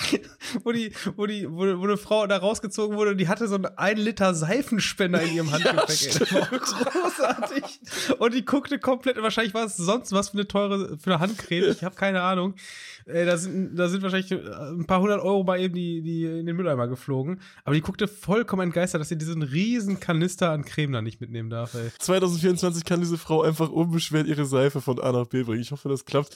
S1: wo die, wo die, wo, wo eine Frau da rausgezogen wurde, die hatte so einen 1 Liter Seifenspender in ihrem Handgepäck. Ja, großartig. Und die guckte komplett, wahrscheinlich war es sonst was für eine teure, für eine Handcreme, ich habe keine Ahnung. Ey, da, sind, da sind wahrscheinlich äh, ein paar hundert Euro bei eben die, die in den Mülleimer geflogen. Aber die guckte vollkommen entgeistert, dass sie diesen riesen Kanister an Creme da nicht mitnehmen darf. Ey.
S2: 2024 kann diese Frau einfach unbeschwert ihre Seife von A nach B bringen. Ich hoffe, das klappt.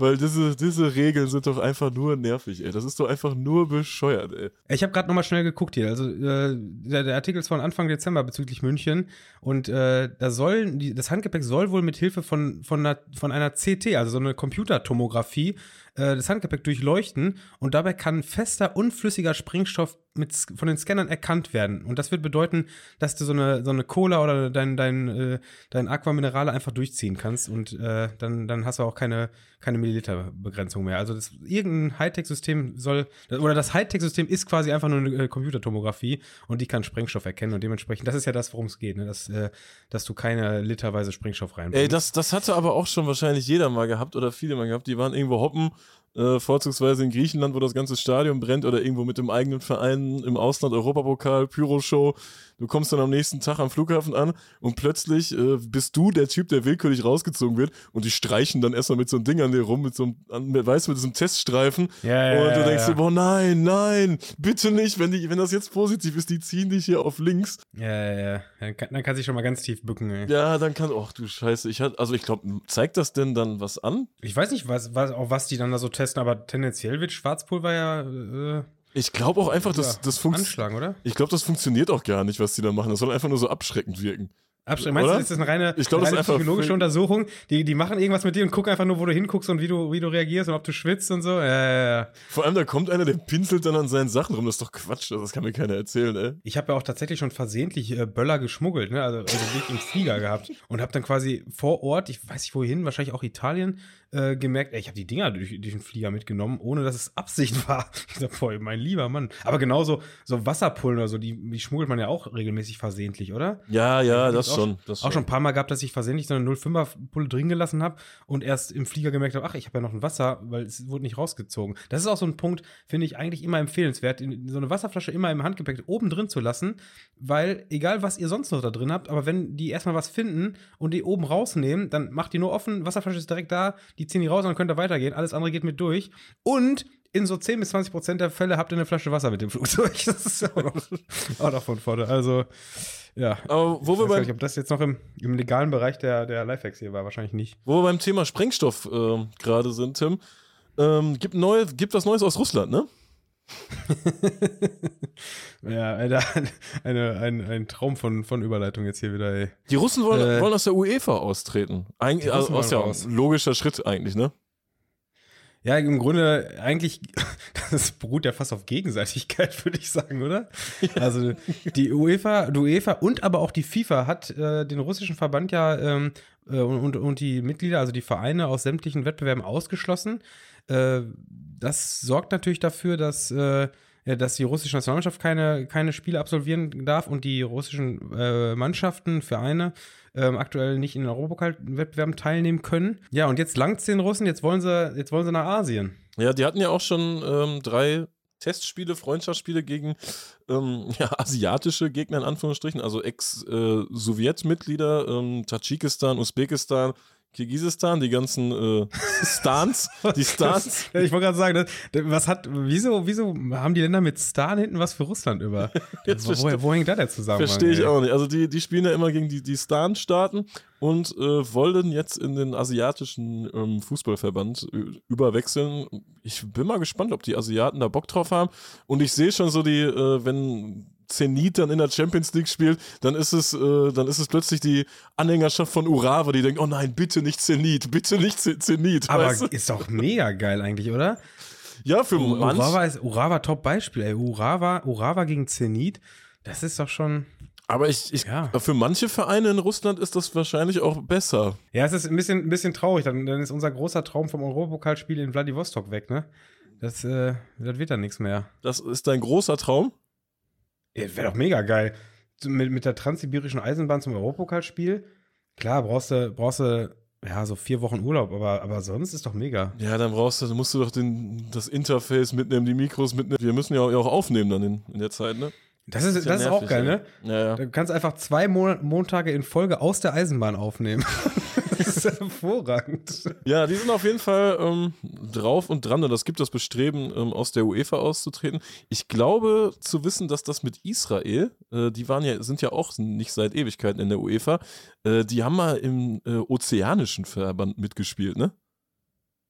S2: Weil diese, diese Regeln sind doch einfach nur nervig, ey. Das ist doch einfach nur bescheuert, ey.
S1: Ich habe gerade nochmal schnell geguckt hier. Also äh, der, der, Artikel ist von Anfang Dezember bezüglich München. Und äh, da soll, die, das Handgepäck soll wohl mit Hilfe von, von, einer, von einer CT, also so eine Computertomographie, äh, das Handgepäck durchleuchten und dabei kann fester, unflüssiger Sprengstoff mit, von den Scannern erkannt werden. Und das wird bedeuten, dass du so eine, so eine Cola oder dein, dein, äh, dein Aquaminerale einfach durchziehen kannst und äh, dann, dann hast du auch keine, keine Milliliterbegrenzung mehr. Also das, irgendein Hightech-System soll, oder das Hightech-System ist quasi einfach nur eine äh, Computertomographie und die kann Sprengstoff erkennen und dementsprechend, das ist ja das, worum es geht, ne? dass, äh, dass du keine literweise Sprengstoff reinbringst.
S2: Ey, das, das hatte aber auch schon wahrscheinlich jeder mal gehabt oder viele mal gehabt, die waren irgendwo hoppen äh, vorzugsweise in Griechenland, wo das ganze Stadion brennt oder irgendwo mit dem eigenen Verein im Ausland, Europapokal, Pyro-Show. Du kommst dann am nächsten Tag am Flughafen an und plötzlich äh, bist du der Typ, der willkürlich rausgezogen wird und die streichen dann erstmal mit so einem Ding an dir rum, mit so einem, weißt du, mit diesem Teststreifen.
S1: Ja, ja,
S2: und du denkst
S1: ja.
S2: dir, boah, nein, nein, bitte nicht, wenn, die, wenn das jetzt positiv ist, die ziehen dich hier auf links.
S1: Ja, ja, ja. Dann kann, dann kann sich schon mal ganz tief bücken, ey.
S2: Ja, dann kann, ach du Scheiße, ich hatte, also ich glaube, zeigt das denn dann was an?
S1: Ich weiß nicht, was, was, auf was die dann da so testen, aber tendenziell wird Schwarzpulver ja äh,
S2: Ich glaube auch einfach, dass das funktioniert.
S1: anschlagen, oder?
S2: Ich glaube, das funktioniert auch gar nicht, was die da machen. Das soll einfach nur so abschreckend wirken.
S1: Abschreckend. Meinst du, ist das eine reine,
S2: Ich glaub, das
S1: reine
S2: ist
S1: psychologische Untersuchung? Die, die machen irgendwas mit dir und gucken einfach nur, wo du hinguckst und wie du, wie du reagierst und ob du schwitzt und so. Ja, ja, ja.
S2: Vor allem, da kommt einer, der pinselt dann an seinen Sachen rum. Das ist doch Quatsch. Das kann mir keiner erzählen, ey.
S1: Ich habe ja auch tatsächlich schon versehentlich äh, Böller geschmuggelt, ne? also, also wirklich im Flieger gehabt und habe dann quasi vor Ort, ich weiß nicht wohin, wahrscheinlich auch Italien, äh, gemerkt, ey, ich habe die Dinger durch, durch den Flieger mitgenommen, ohne dass es Absicht war. Ich sag, boah, mein lieber Mann. Aber genauso so Wasserpullen oder so, die, die schmuggelt man ja auch regelmäßig versehentlich, oder?
S2: Ja, ja,
S1: Gibt's
S2: das
S1: auch,
S2: schon. Das
S1: auch schon ein paar Mal gehabt, dass ich versehentlich so eine 05er Pulle drin gelassen habe und erst im Flieger gemerkt habe, ach, ich habe ja noch ein Wasser, weil es wurde nicht rausgezogen. Das ist auch so ein Punkt, finde ich eigentlich immer empfehlenswert, in, so eine Wasserflasche immer im Handgepäck oben drin zu lassen, weil egal was ihr sonst noch da drin habt, aber wenn die erstmal was finden und die oben rausnehmen, dann macht die nur offen, Wasserflasche ist direkt da, die ziehen die raus und dann könnt ihr weitergehen, alles andere geht mit durch und in so 10 bis 20 Prozent der Fälle habt ihr eine Flasche Wasser mit dem Flugzeug. Das ist auch noch, auch noch von Vorteil. Also, ja.
S2: Aber wo
S1: Ich
S2: wir, beim,
S1: nicht, ob das jetzt noch im, im legalen Bereich der, der Lifehacks hier war, wahrscheinlich nicht.
S2: wo wir beim Thema Sprengstoff ähm, gerade sind, Tim, ähm, gibt, neue, gibt was Neues aus Russland, ne?
S1: Ja, Alter, eine, ein, ein Traum von, von Überleitung jetzt hier wieder, ey.
S2: Die Russen wollen,
S1: Äh,
S2: wollen aus der UEFA austreten. Eigentlich, also, ist ja
S1: raus.
S2: logischer Schritt eigentlich, ne?
S1: Ja, im Grunde eigentlich, das beruht ja fast auf Gegenseitigkeit, würde ich sagen, oder? Also die UEFA, die UEFA und aber auch die FIFA hat äh, den russischen Verband ja ähm, äh, und, und die Mitglieder, also die Vereine aus sämtlichen Wettbewerben ausgeschlossen. Äh, das sorgt natürlich dafür, dass, äh, dass die russische Nationalmannschaft keine, keine Spiele absolvieren darf und die russischen äh, Mannschaften, Vereine ähm, aktuell nicht in den Europapokal-Wettbewerben teilnehmen können. Ja, und jetzt langt's den Russen, jetzt wollen sie, jetzt wollen sie nach Asien.
S2: Ja, die hatten ja auch schon ähm, drei Testspiele, Freundschaftsspiele gegen ähm, ja, asiatische Gegner in Anführungsstrichen, also Ex-Sowjetmitglieder, ähm, Tadschikistan, Usbekistan, Kirgisistan, die ganzen äh, Stans, die Stans.
S1: Ich wollte gerade sagen, was hat, wieso, wieso haben die Länder mit Stan hinten was für Russland über? Wo, wo, hängt da der Zusammenhang?
S2: Verstehe ich auch nicht. Also die, die spielen ja immer gegen die, die Stan-Staaten und äh, wollen jetzt in den asiatischen ähm, Fußballverband äh, überwechseln. Ich bin mal gespannt, ob die Asiaten da Bock drauf haben. Und ich sehe schon so die, äh, wenn Zenit dann in der Champions League spielt, dann ist es, äh, dann ist es plötzlich die Anhängerschaft von Urawa, die denkt, oh nein, bitte nicht Zenit, bitte nicht Zenit.
S1: Aber
S2: weißt du?
S1: ist doch mega geil eigentlich, oder?
S2: Ja, für manch,
S1: Urawa ist Urawa Top Beispiel, ey. Urawa, Urawa gegen Zenit, das ist doch schon.
S2: aber ich, ich,
S1: Ja.
S2: für manche Vereine in Russland ist das wahrscheinlich auch besser.
S1: Ja, es ist ein bisschen, ein bisschen traurig. Dann, dann ist unser großer Traum vom Europapokalspiel in Vladivostok weg, ne? Das, äh, das wird dann nichts mehr.
S2: Das ist dein großer Traum.
S1: Ja, Wäre doch mega geil. Mit, mit der transsibirischen Eisenbahn zum Europapokalspiel. Klar, brauchst du, brauchst du ja, so vier Wochen Urlaub, aber, aber sonst ist doch mega.
S2: Ja, dann brauchst du, musst du doch den, das Interface mitnehmen, die Mikros mitnehmen. Wir müssen ja auch, aufnehmen dann in, in der Zeit, ne?
S1: Das ist, das ist, das nervig, ist auch geil, ne?
S2: Ja, ja.
S1: Du kannst einfach zwei Mon Montage in Folge aus der Eisenbahn aufnehmen. das ist hervorragend.
S2: Ja, die sind auf jeden Fall ähm, drauf und dran und das gibt das Bestreben, ähm, aus der UEFA auszutreten. Ich glaube zu wissen, dass das mit Israel, äh, die waren ja, sind ja auch nicht seit Ewigkeiten in der UEFA, äh, die haben mal im äh, ozeanischen Verband mitgespielt, ne?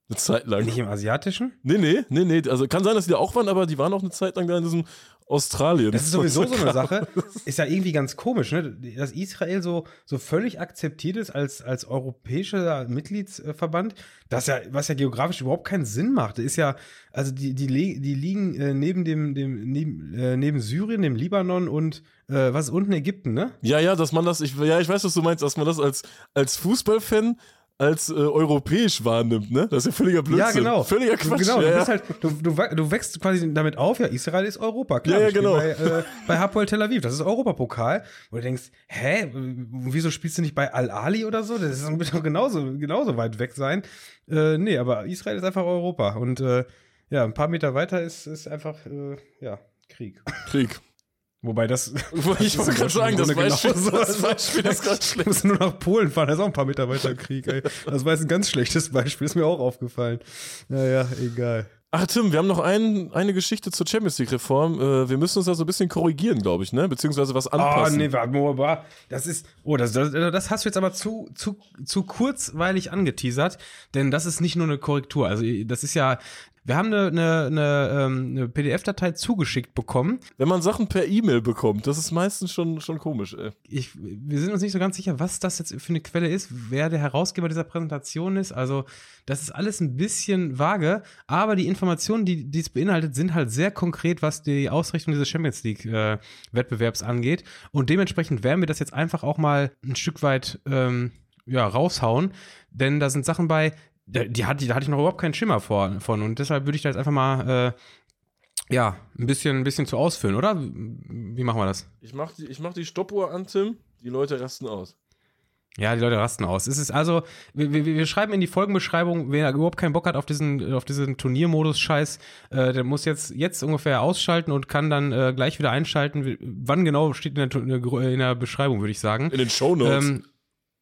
S2: Eine Zeit lang.
S1: Nicht im asiatischen?
S2: Nee, nee, nee, nee. Also kann sein, dass die da auch waren, aber die waren auch eine Zeit lang da in diesem Australien.
S1: Das ist sowieso so eine Sache. Ist ja irgendwie ganz komisch, ne? Dass Israel so, so völlig akzeptiert ist als, als europäischer Mitgliedsverband, das ja, was ja geografisch überhaupt keinen Sinn macht. Ist ja, also die, die, die liegen äh, neben dem, dem neben, äh, neben Syrien, dem Libanon und äh, was unten Ägypten, ne?
S2: Ja, ja, dass man das, ich, ja, ich weiß, was du meinst, dass man das als, als Fußballfan als äh, europäisch wahrnimmt, ne? Das ist ja völliger Blödsinn. Ja,
S1: genau.
S2: Völliger Quatsch.
S1: Genau,
S2: ja,
S1: du, halt, du, du, du, wächst quasi damit auf, ja, Israel ist Europa, klar.
S2: Ja, ja genau.
S1: Bei, äh, bei Hapoel Tel Aviv, das ist Europapokal. Wo du denkst, hä, wieso spielst du nicht bei Al-Ali oder so? Das ist doch genauso, genauso weit weg sein. Äh, nee, aber Israel ist einfach Europa. Und äh, ja, ein paar Meter weiter ist, ist einfach, äh, ja, Krieg.
S2: Krieg.
S1: Wobei das.
S2: ich wollte gerade sagen, das Beispiel, so. das Beispiel ist gerade schlecht.
S1: Du musst nur nach Polen fahren, da ist auch ein paar Meter weiter Krieg, ey. Das war jetzt ein ganz schlechtes Beispiel, ist mir auch aufgefallen. Naja, egal.
S2: Ach Tim, wir haben noch ein, eine Geschichte zur Champions League Reform. Äh, wir müssen uns da so ein bisschen korrigieren, glaube ich, ne? Beziehungsweise was anpassen.
S1: Oh, nee, warte, das ist, oh, das, das, das hast du jetzt aber zu, zu, zu kurzweilig angeteasert, denn das ist nicht nur eine Korrektur. Also, das ist ja, wir haben eine, eine, eine, ähm, eine PDF-Datei zugeschickt bekommen.
S2: Wenn man Sachen per E-Mail bekommt, das ist meistens schon, schon komisch. Ey.
S1: Ich, wir sind uns nicht so ganz sicher, was das jetzt für eine Quelle ist, wer der Herausgeber dieser Präsentation ist. Also das ist alles ein bisschen vage, aber die Informationen, die dies beinhaltet, sind halt sehr konkret, was die Ausrichtung dieses Champions League-Wettbewerbs äh, angeht. Und dementsprechend werden wir das jetzt einfach auch mal ein Stück weit ähm, ja, raushauen. Denn da sind Sachen bei, die hatte, da hatte ich noch überhaupt keinen Schimmer vor, von. Und deshalb würde ich da jetzt einfach mal, äh, ja, ein bisschen, ein bisschen zu ausfüllen, oder? Wie machen wir das?
S2: Ich mach die, ich mach die Stoppuhr an, Tim. Die Leute rasten aus.
S1: Ja, die Leute rasten aus. Es ist also, wir, wir, wir, schreiben in die Folgenbeschreibung, wer überhaupt keinen Bock hat auf diesen, auf diesen Turniermodus-Scheiß, äh, der muss jetzt, jetzt ungefähr ausschalten und kann dann äh, gleich wieder einschalten. Wann genau steht in der, in der Beschreibung, würde ich sagen.
S2: In den Shownotes. Ähm,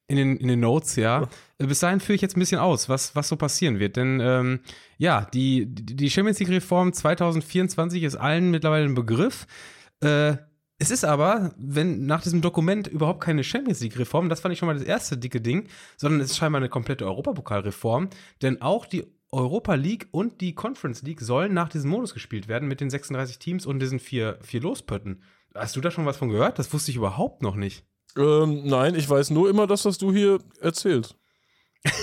S1: in den, in den Notes, ja. Äh, bis dahin führe ich jetzt ein bisschen aus, was, was so passieren wird. Denn ähm, ja, die, die Champions League-Reform 2024 ist allen mittlerweile ein Begriff. Äh, es ist aber, wenn nach diesem Dokument überhaupt keine Champions League-Reform, das fand ich schon mal das erste dicke Ding, sondern es ist scheinbar eine komplette Europapokalreform. Denn auch die Europa League und die Conference League sollen nach diesem Modus gespielt werden mit den 36 Teams und diesen vier, vier Lospötten. Hast du da schon was von gehört? Das wusste ich überhaupt noch nicht.
S2: Ähm, nein, ich weiß nur immer das, was du hier erzählst.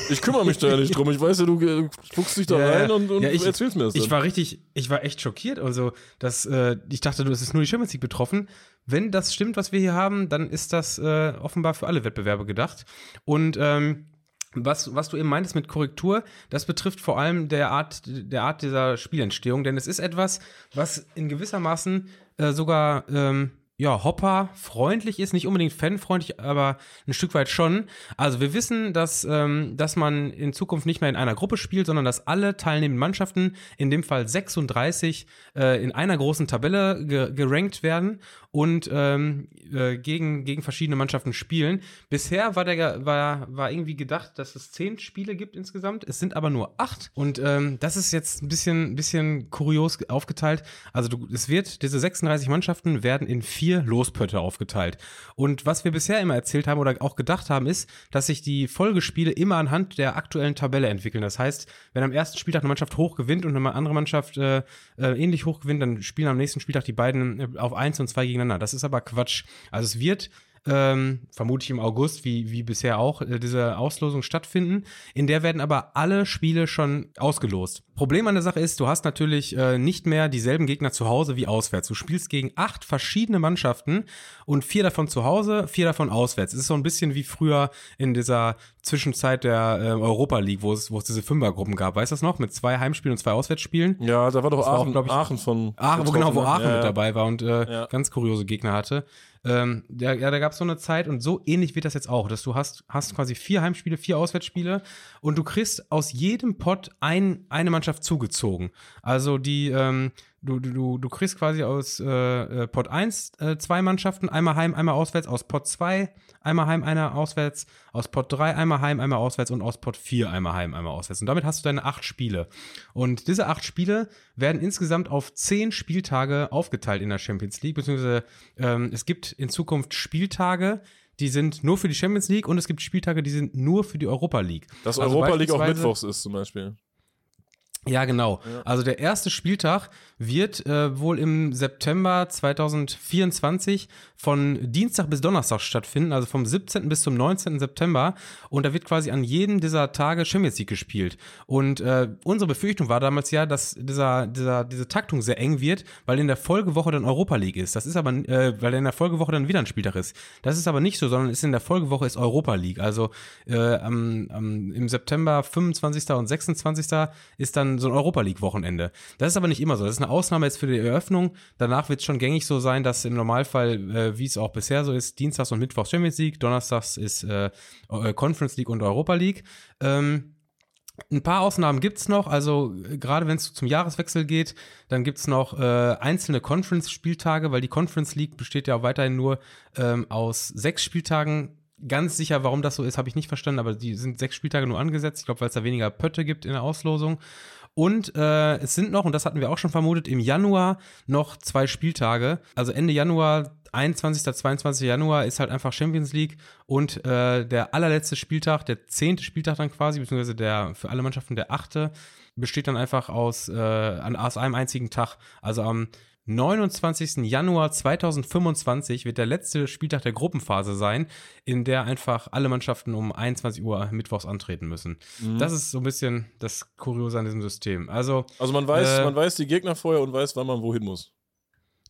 S2: Ich kümmere mich da ja nicht drum. Ich weiß ja, du fuchst dich da ja, rein und, und ja, ich, erzählst mir das.
S1: Dann. Ich war richtig, ich war echt schockiert. Also, dass, äh, ich dachte, du ist nur die Champions League betroffen. Wenn das stimmt, was wir hier haben, dann ist das äh, offenbar für alle Wettbewerbe gedacht. Und ähm, was, was du eben meintest mit Korrektur, das betrifft vor allem der Art, der Art dieser Spielentstehung, denn es ist etwas, was in gewissermaßen äh, sogar ähm, ja, Hopper freundlich ist, nicht unbedingt fanfreundlich, aber ein Stück weit schon. Also wir wissen, dass, ähm, dass man in Zukunft nicht mehr in einer Gruppe spielt, sondern dass alle teilnehmenden Mannschaften, in dem Fall 36, äh, in einer großen Tabelle ge gerankt werden und ähm, äh, gegen, gegen verschiedene Mannschaften spielen. Bisher war, der, war, war irgendwie gedacht, dass es zehn Spiele gibt insgesamt. Es sind aber nur acht. Und ähm, das ist jetzt ein bisschen, bisschen kurios aufgeteilt. Also du, es wird, diese 36 Mannschaften werden in vier Lospötte aufgeteilt. Und was wir bisher immer erzählt haben oder auch gedacht haben, ist, dass sich die Folgespiele immer anhand der aktuellen Tabelle entwickeln. Das heißt, wenn am ersten Spieltag eine Mannschaft hoch gewinnt und eine andere Mannschaft äh, äh, ähnlich hoch gewinnt, dann spielen am nächsten Spieltag die beiden äh, auf eins und zwei gegeneinander gegeneinander. Das ist aber Quatsch. Also es wird ähm, vermutlich im August, wie, wie bisher auch, äh, diese Auslosung stattfinden. In der werden aber alle Spiele schon ausgelost. Problem an der Sache ist, du hast natürlich äh, nicht mehr dieselben Gegner zu Hause wie auswärts. Du spielst gegen acht verschiedene Mannschaften und vier davon zu Hause, vier davon auswärts. Es ist so ein bisschen wie früher in dieser Zwischenzeit der äh, Europa League, wo es, wo es diese Fünfergruppen gab. Weißt du das noch? Mit zwei Heimspielen und zwei Auswärtsspielen.
S2: Ja, da war doch Aachen, war auch, ich, Aachen von.
S1: Aachen, wo genau, wo Aachen ja, mit dabei war und äh, ja. ganz kuriose Gegner hatte. Ähm, ja, ja, da gab es so eine Zeit und so ähnlich wird das jetzt auch, dass du hast, hast quasi vier Heimspiele, vier Auswärtsspiele und du kriegst aus jedem Pot ein, eine Mannschaft zugezogen. Also die, ähm, du, du, du kriegst quasi aus äh, äh Pot 1 äh, zwei Mannschaften, einmal heim, einmal auswärts, aus Pot 2 einmal heim, einer auswärts, aus Pot 3 einmal heim, einmal auswärts und aus Pot 4 einmal heim, einmal auswärts. Und damit hast du deine acht Spiele. Und diese acht Spiele werden insgesamt auf zehn Spieltage aufgeteilt in der Champions League, beziehungsweise ähm, es gibt in Zukunft Spieltage, die sind nur für die Champions League und es gibt Spieltage, die sind nur für die Europa League.
S2: Dass also Europa League auch Mittwochs ist zum Beispiel.
S1: Ja, genau. Ja. Also der erste Spieltag wird äh, wohl im September 2024 von Dienstag bis Donnerstag stattfinden, also vom 17. bis zum 19. September. Und da wird quasi an jedem dieser Tage Champions League gespielt. Und äh, unsere Befürchtung war damals ja, dass dieser, dieser, diese Taktung sehr eng wird, weil in der Folgewoche dann Europa League ist. Das ist aber, äh, weil in der Folgewoche dann wieder ein Spieltag ist. Das ist aber nicht so, sondern ist in der Folgewoche ist Europa League. Also äh, am, am, im September 25. und 26. ist dann so ein Europa League-Wochenende. Das ist aber nicht immer so. Das ist eine Ausnahme jetzt für die Eröffnung. Danach wird es schon gängig so sein, dass im Normalfall, äh, wie es auch bisher so ist, Dienstags und Mittwochs Champions League, Donnerstags ist äh, äh Conference League und Europa League. Ähm, ein paar Ausnahmen gibt es noch, also äh, gerade wenn es zum Jahreswechsel geht, dann gibt es noch äh, einzelne Conference-Spieltage, weil die Conference League besteht ja auch weiterhin nur ähm, aus sechs Spieltagen Ganz sicher, warum das so ist, habe ich nicht verstanden, aber die sind sechs Spieltage nur angesetzt. Ich glaube, weil es da weniger Pötte gibt in der Auslosung. Und äh, es sind noch, und das hatten wir auch schon vermutet, im Januar noch zwei Spieltage. Also Ende Januar, 21. 22. Januar ist halt einfach Champions League und äh, der allerletzte Spieltag, der zehnte Spieltag dann quasi, beziehungsweise der für alle Mannschaften der achte, besteht dann einfach aus, äh, aus einem einzigen Tag. Also am 29. Januar 2025 wird der letzte Spieltag der Gruppenphase sein, in der einfach alle Mannschaften um 21 Uhr mittwochs antreten müssen. Mhm. Das ist so ein bisschen das Kuriose an diesem System. Also,
S2: also man weiß, äh, man weiß die Gegner vorher und weiß, wann man wohin muss.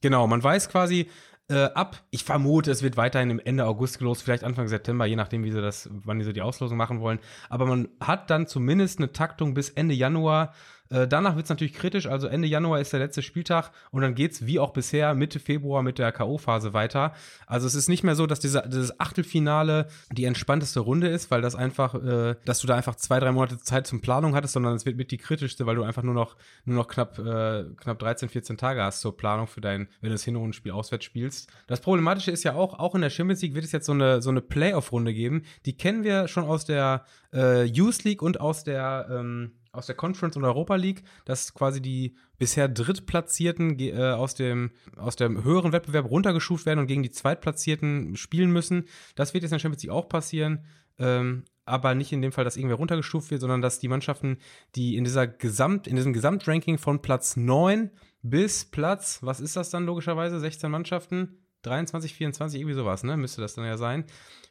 S1: Genau, man weiß quasi, äh, ab. Ich vermute, es wird weiterhin im Ende August gelost, vielleicht Anfang September, je nachdem, wie sie das, wann die so die Auslosung machen wollen. Aber man hat dann zumindest eine Taktung bis Ende Januar, äh, danach wird es natürlich kritisch. Also Ende Januar ist der letzte Spieltag und dann geht es wie auch bisher Mitte Februar mit der K.O.-Phase weiter. Also es ist nicht mehr so, dass diese, dieses Achtelfinale die entspannteste Runde ist, weil das einfach, äh, dass du da einfach zwei, drei Monate Zeit zum Planung hattest, sondern es wird mit die kritischste, weil du einfach nur noch, nur noch knapp, äh, knapp 13, 14 Tage hast zur Planung für dein, wenn du das Hinrundenspiel auswärts spielst. Das Problematische ist ja auch, auch in der Champions League wird es jetzt so eine, so eine Playoff-Runde geben. Die kennen wir schon aus der äh, Youth League und aus der, ähm, aus der Conference und Europa League, dass quasi die bisher Drittplatzierten äh, aus, dem, aus dem höheren Wettbewerb runtergeschuft werden und gegen die Zweitplatzierten spielen müssen. Das wird jetzt in der Champions League auch passieren. Ähm, aber nicht in dem Fall, dass irgendwer runtergestuft wird, sondern dass die Mannschaften, die in dieser Gesamt, in diesem Gesamtranking von Platz 9 bis Platz, was ist das dann logischerweise? 16 Mannschaften, 23, 24, irgendwie sowas, ne? Müsste das dann ja sein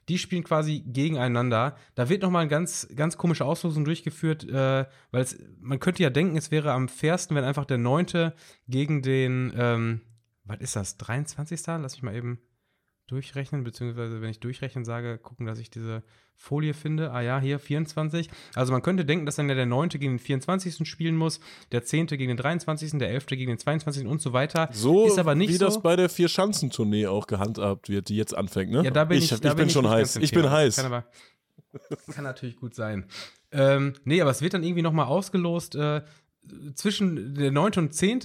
S1: die spielen quasi gegeneinander. Da wird nochmal eine ganz, ganz komische Auslosung durchgeführt, äh, weil man könnte ja denken, es wäre am fairsten, wenn einfach der Neunte gegen den, ähm, was ist das, 23. Lass mich mal eben durchrechnen, beziehungsweise wenn ich durchrechnen sage, gucken, dass ich diese Folie finde. Ah ja, hier 24. Also man könnte denken, dass dann ja der 9. gegen den 24. spielen muss, der 10. gegen den 23., der 11. gegen den 22. und so weiter.
S2: So ist aber nicht wie so. das bei der Vier-Schanzentournee auch gehandhabt wird, die jetzt anfängt, ne?
S1: Ja, da bin ich, ich,
S2: da ich bin, bin schon heiß. Ich bin heiß.
S1: Kann, aber, kann natürlich gut sein. Ähm, nee, aber es wird dann irgendwie nochmal ausgelost, äh, zwischen der 9. und 10.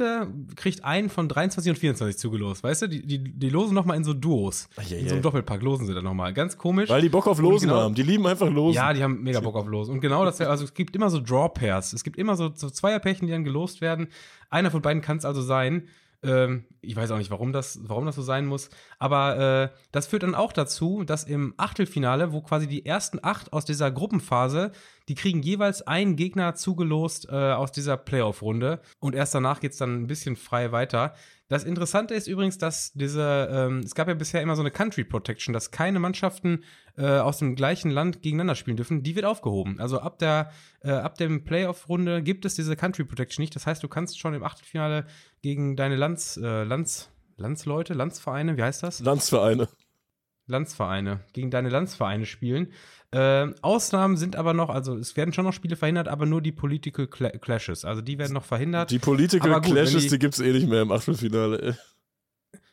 S1: kriegt einen von 23 und 24 zugelost, weißt du? Die, die, die losen nochmal in so Duos. Ach, in so einem Doppelpack losen sie dann nochmal. Ganz komisch.
S2: Weil die Bock auf Losen genau, haben. Die lieben einfach Losen.
S1: Ja, die haben mega Bock auf Losen. Und genau das, also es gibt immer so Draw-Pairs. Es gibt immer so, so Zweierpärchen, die dann gelost werden. Einer von beiden kann es also sein. Ähm, ich weiß auch nicht, warum das, warum das so sein muss. Aber äh, das führt dann auch dazu, dass im Achtelfinale, wo quasi die ersten acht aus dieser Gruppenphase, die kriegen jeweils einen Gegner zugelost äh, aus dieser Playoff-Runde. Und erst danach geht es dann ein bisschen frei weiter. Das Interessante ist übrigens, dass diese, ähm, es gab ja bisher immer so eine Country Protection, dass keine Mannschaften äh, aus dem gleichen Land gegeneinander spielen dürfen. Die wird aufgehoben. Also ab der, äh, ab dem Playoff-Runde gibt es diese Country Protection nicht. Das heißt, du kannst schon im Achtelfinale gegen deine Lands, äh, Lands, Landsleute, Landsvereine, wie heißt das?
S2: Landsvereine.
S1: Landsvereine, gegen deine Landsvereine spielen. Äh, Ausnahmen sind aber noch, also es werden schon noch Spiele verhindert, aber nur die Political Clashes. Also die werden noch verhindert.
S2: Die Political gut, Clashes, die, die gibt es eh nicht mehr im Achtelfinale.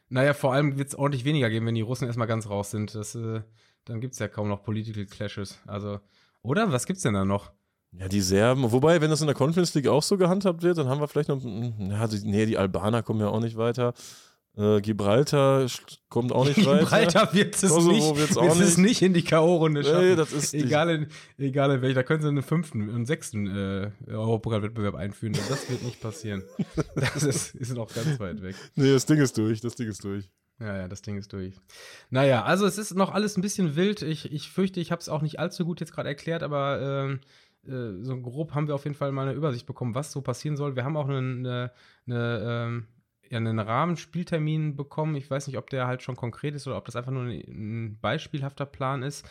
S1: Naja, vor allem wird es ordentlich weniger geben, wenn die Russen erstmal ganz raus sind. Das, äh, dann gibt es ja kaum noch Political Clashes. Also, oder? Was gibt's denn da noch?
S2: Ja, die Serben, wobei, wenn das in der Conference League auch so gehandhabt wird, dann haben wir vielleicht noch, ja, die, nee, die Albaner kommen ja auch nicht weiter. Äh, Gibraltar kommt auch nicht
S1: weiter. Gibraltar wird es nicht, wird's auch nicht. nicht in die K.O.-Runde schaffen. Nee,
S2: das ist
S1: egal, in, egal in welcher, da können sie einen fünften und sechsten äh, Europapokal-Wettbewerb einführen. Das wird nicht passieren. das ist, ist noch ganz weit weg.
S2: Nee, das Ding ist durch, das Ding ist durch.
S1: Ja, ja, das Ding ist durch. Naja, also es ist noch alles ein bisschen wild. Ich, ich fürchte, ich habe es auch nicht allzu gut jetzt gerade erklärt, aber ähm, äh, so grob haben wir auf jeden Fall mal eine Übersicht bekommen, was so passieren soll. Wir haben auch eine, eine, eine ähm, ja, einen Rahmenspieltermin bekommen. Ich weiß nicht, ob der halt schon konkret ist oder ob das einfach nur ein, ein beispielhafter Plan ist.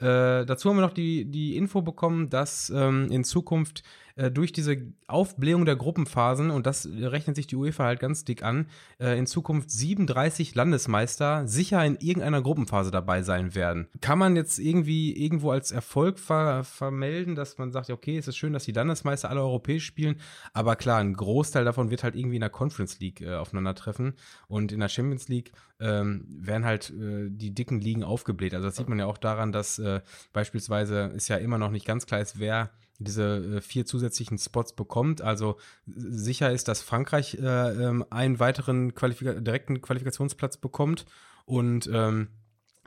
S1: Äh, dazu haben wir noch die, die Info bekommen, dass ähm, in Zukunft äh, durch diese Aufblähung der Gruppenphasen, und das rechnet sich die UEFA halt ganz dick an, äh, in Zukunft 37 Landesmeister sicher in irgendeiner Gruppenphase dabei sein werden. Kann man jetzt irgendwie irgendwo als Erfolg ver vermelden, dass man sagt, okay, es ist schön, dass die Landesmeister alle europäisch spielen, aber klar, ein Großteil davon wird halt irgendwie in der Conference League äh, aufeinandertreffen und in der Champions League ähm, werden halt äh, die dicken Ligen aufgebläht. Also das sieht man ja auch daran, dass äh, beispielsweise ist ja immer noch nicht ganz klar ist, wer diese äh, vier zusätzlichen Spots bekommt. Also sicher ist, dass Frankreich äh, ähm, einen weiteren Qualifika direkten Qualifikationsplatz bekommt und ähm,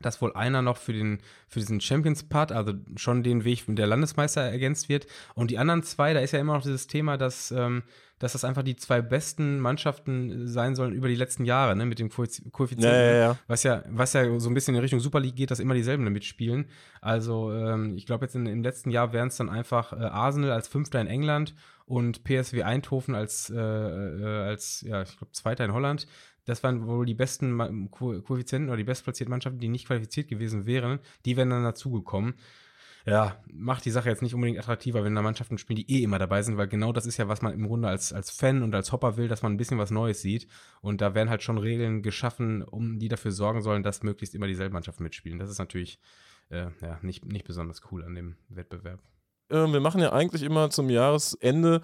S1: dass wohl einer noch für, den, für diesen Champions-Part, also schon den Weg der Landesmeister ergänzt wird. Und die anderen zwei, da ist ja immer noch dieses Thema, dass, ähm, dass das einfach die zwei besten Mannschaften sein sollen über die letzten Jahre, ne, mit dem Koeffizienten. Ja,
S2: ja, ja.
S1: Was ja, was ja so ein bisschen in Richtung Super League geht, dass immer dieselben damit spielen. Also, ähm, ich glaube, jetzt in, im letzten Jahr wären es dann einfach äh, Arsenal als Fünfter in England und PSW Eindhoven als, äh, äh, als ja, ich glaube, Zweiter in Holland das waren wohl die besten Ko Koeffizienten oder die bestplatzierten Mannschaften, die nicht qualifiziert gewesen wären, die wären dann dazugekommen. Ja, macht die Sache jetzt nicht unbedingt attraktiver, wenn da Mannschaften spielen, die eh immer dabei sind, weil genau das ist ja, was man im Grunde als, als Fan und als Hopper will, dass man ein bisschen was Neues sieht. Und da werden halt schon Regeln geschaffen, um die dafür sorgen sollen, dass möglichst immer dieselben Mannschaften mitspielen. Das ist natürlich äh, ja, nicht, nicht besonders cool an dem Wettbewerb.
S2: Äh, wir machen ja eigentlich immer zum Jahresende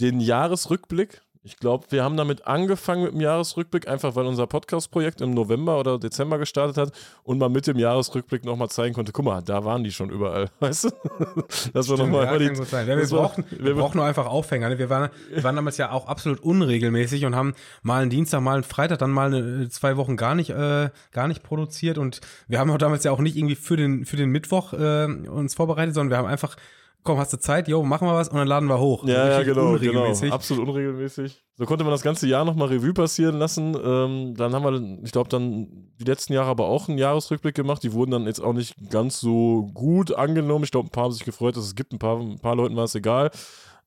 S2: den Jahresrückblick ich glaube, wir haben damit angefangen mit dem Jahresrückblick, einfach weil unser Podcast-Projekt im November oder Dezember gestartet hat und man mit dem Jahresrückblick nochmal zeigen konnte, guck mal, da waren die schon überall, weißt du?
S1: Das war nochmal ja, die, ja, wir, brauchen, wir brauchen nur einfach Aufhänger. Ne? Wir waren, wir waren damals ja auch absolut unregelmäßig und haben mal einen Dienstag, mal einen Freitag, dann mal eine, zwei Wochen gar nicht, äh, gar nicht produziert und wir haben auch damals ja auch nicht irgendwie für den, für den Mittwoch äh, uns vorbereitet, sondern wir haben einfach komm, hast du Zeit? Jo, machen wir was und dann laden wir hoch.
S2: Ja, ja genau, genau. Absolut unregelmäßig. So konnte man das ganze Jahr nochmal Revue passieren lassen. Ähm, dann haben wir, ich glaube, dann die letzten Jahre aber auch einen Jahresrückblick gemacht. Die wurden dann jetzt auch nicht ganz so gut angenommen. Ich glaube, ein paar haben sich gefreut, dass es gibt. Ein paar, ein paar Leuten war es egal.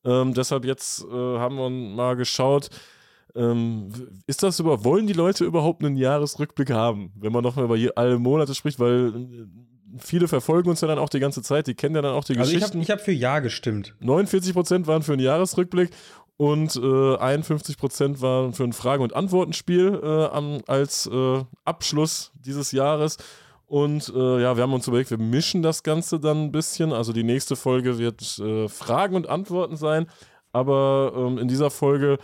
S2: Ähm, deshalb jetzt äh, haben wir mal geschaut, ähm, ist das über, wollen die Leute überhaupt einen Jahresrückblick haben, wenn man nochmal über alle Monate spricht, weil äh, viele verfolgen uns ja dann auch die ganze Zeit, die kennen ja dann auch die also Geschichten.
S1: Ich habe hab für Ja gestimmt.
S2: 49 Prozent waren für einen Jahresrückblick und äh, 51 Prozent waren für ein Fragen- und Antwortenspiel äh, am, als äh, Abschluss dieses Jahres. Und äh, ja, wir haben uns überlegt, wir mischen das Ganze dann ein bisschen. Also die nächste Folge wird äh, Fragen und Antworten sein. Aber ähm, in dieser Folge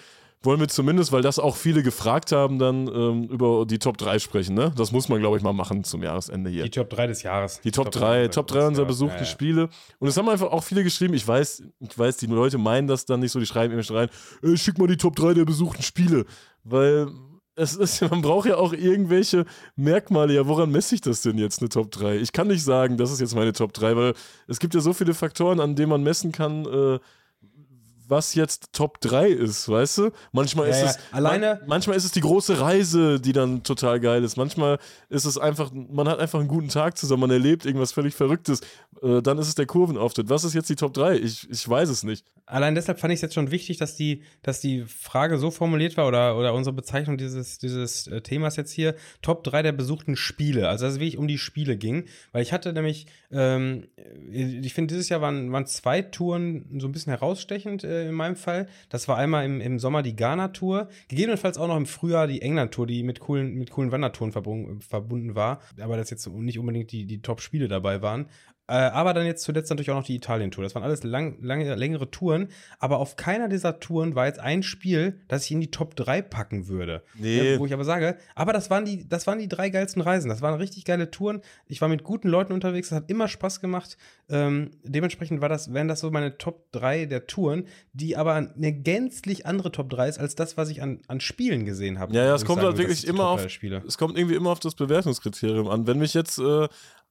S2: wollen wir zumindest, weil das auch viele gefragt haben, dann ähm, über die Top 3 sprechen. Ne? Das muss man, glaube ich, mal machen zum Jahresende hier.
S1: Die Top 3 des Jahres.
S2: Die Top, Top 3, Top 3 unserer besuchten ja, ja. Spiele. Und es haben einfach auch viele geschrieben. Ich weiß, ich weiß, die Leute meinen das dann nicht so, die schreiben immer rein, äh, schick mal die Top 3 der besuchten Spiele. Weil es ist, man braucht ja auch irgendwelche Merkmale. Ja, woran messe ich das denn jetzt, eine Top 3? Ich kann nicht sagen, das ist jetzt meine Top 3, weil es gibt ja so viele Faktoren, an denen man messen kann, äh, was jetzt Top 3 ist, weißt du? Manchmal ja, ist es
S1: alleine
S2: manchmal ist es die große Reise, die dann total geil ist. Manchmal ist es einfach man hat einfach einen guten Tag zusammen, man erlebt irgendwas völlig verrücktes. Äh, dann ist es der Kurvenauftritt. Was ist jetzt die Top 3? Ich, ich weiß es nicht.
S1: allein deshalb fand ich es jetzt schon wichtig, dass die, dass die Frage so formuliert war oder, oder unsere Bezeichnung dieses, dieses äh, Themas jetzt hier, Top 3 der besuchten Spiele. Also, dass es wirklich um die Spiele ging. Weil ich hatte nämlich, ähm, ich finde, dieses Jahr waren, waren zwei Touren so ein bisschen herausstechend äh, in meinem Fall. Das war einmal im, im Sommer die Ghana-Tour, gegebenenfalls auch noch im Frühjahr die England-Tour, die mit coolen, mit coolen Wandertouren verbunden war. Aber das jetzt nicht unbedingt die, die Top-Spiele dabei waren. Äh, aber dann jetzt zuletzt natürlich auch noch die Italien-Tour. Das waren alles lang, lange, längere Touren. Aber auf keiner dieser Touren war jetzt ein Spiel, das ich in die Top 3 packen würde. Nee. Ja, wo ich aber sage, aber das waren, die, das waren die drei geilsten Reisen. Das waren richtig geile Touren. Ich war mit guten Leuten unterwegs. Das hat immer Spaß gemacht. Ähm, dementsprechend war das, wären das so meine Top 3 der Touren, die aber eine gänzlich andere Top 3 ist als das, was ich an, an Spielen gesehen habe.
S2: Ja, ja, es kommt halt wirklich immer auf, es kommt irgendwie immer auf das Bewertungskriterium an. Wenn mich jetzt äh,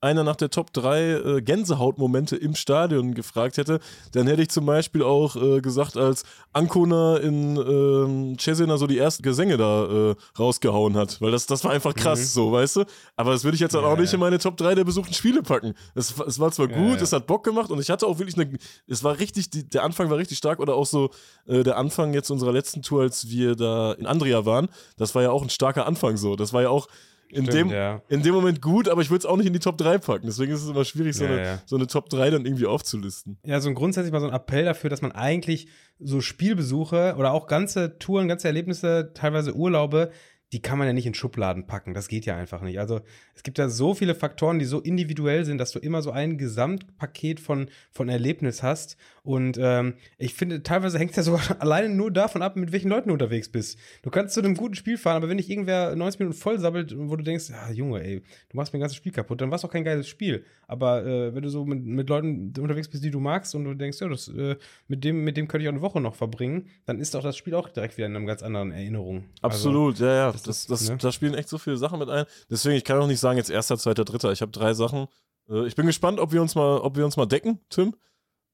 S2: einer nach der Top 3 äh, Gänsehautmomente im Stadion gefragt hätte, dann hätte ich zum Beispiel auch äh, gesagt, als Ancona in äh, Cesena so die ersten Gesänge da äh, rausgehauen hat, weil das, das war einfach krass, mhm. so, weißt du? Aber das würde ich jetzt ja, auch nicht in meine Top 3 der besuchten Spiele packen. Es, es war zwar gut, ja. es hat Bock gemacht und ich hatte auch wirklich eine, es war richtig, die, der Anfang war richtig stark oder auch so äh, der Anfang jetzt unserer letzten Tour, als wir da in Andrea waren, das war ja auch ein starker Anfang so. Das war ja auch, in, Stimmt, dem, ja. in dem Moment gut, aber ich würde es auch nicht in die Top 3 packen. Deswegen ist es immer schwierig, so, ja, eine, ja. so eine Top 3 dann irgendwie aufzulisten.
S1: Ja, so ein grundsätzlich mal so ein Appell dafür, dass man eigentlich so Spielbesuche oder auch ganze Touren, ganze Erlebnisse, teilweise Urlaube die kann man ja nicht in Schubladen packen. Das geht ja einfach nicht. Also es gibt ja so viele Faktoren, die so individuell sind, dass du immer so ein Gesamtpaket von, von Erlebnis hast. Und ähm, ich finde, teilweise hängt es ja sogar alleine nur davon ab, mit welchen Leuten du unterwegs bist. Du kannst zu einem guten Spiel fahren, aber wenn dich irgendwer 90 Minuten voll sabbelt, wo du denkst, ja, Junge, ey, du machst mir ein ganzes Spiel kaputt, dann war es auch kein geiles Spiel. Aber äh, wenn du so mit, mit Leuten unterwegs bist, die du magst und du denkst, ja, das, äh, mit, dem, mit dem könnte ich auch eine Woche noch verbringen, dann ist auch das Spiel auch direkt wieder in einer ganz anderen Erinnerung.
S2: Also Absolut, also, ja, ja das, das, ne? da spielen echt so viele Sachen mit ein. Deswegen, ich kann auch nicht sagen, jetzt erster, zweiter, dritter. Ich habe drei Sachen. Äh, ich bin gespannt, ob wir uns mal, ob wir uns mal decken, Tim.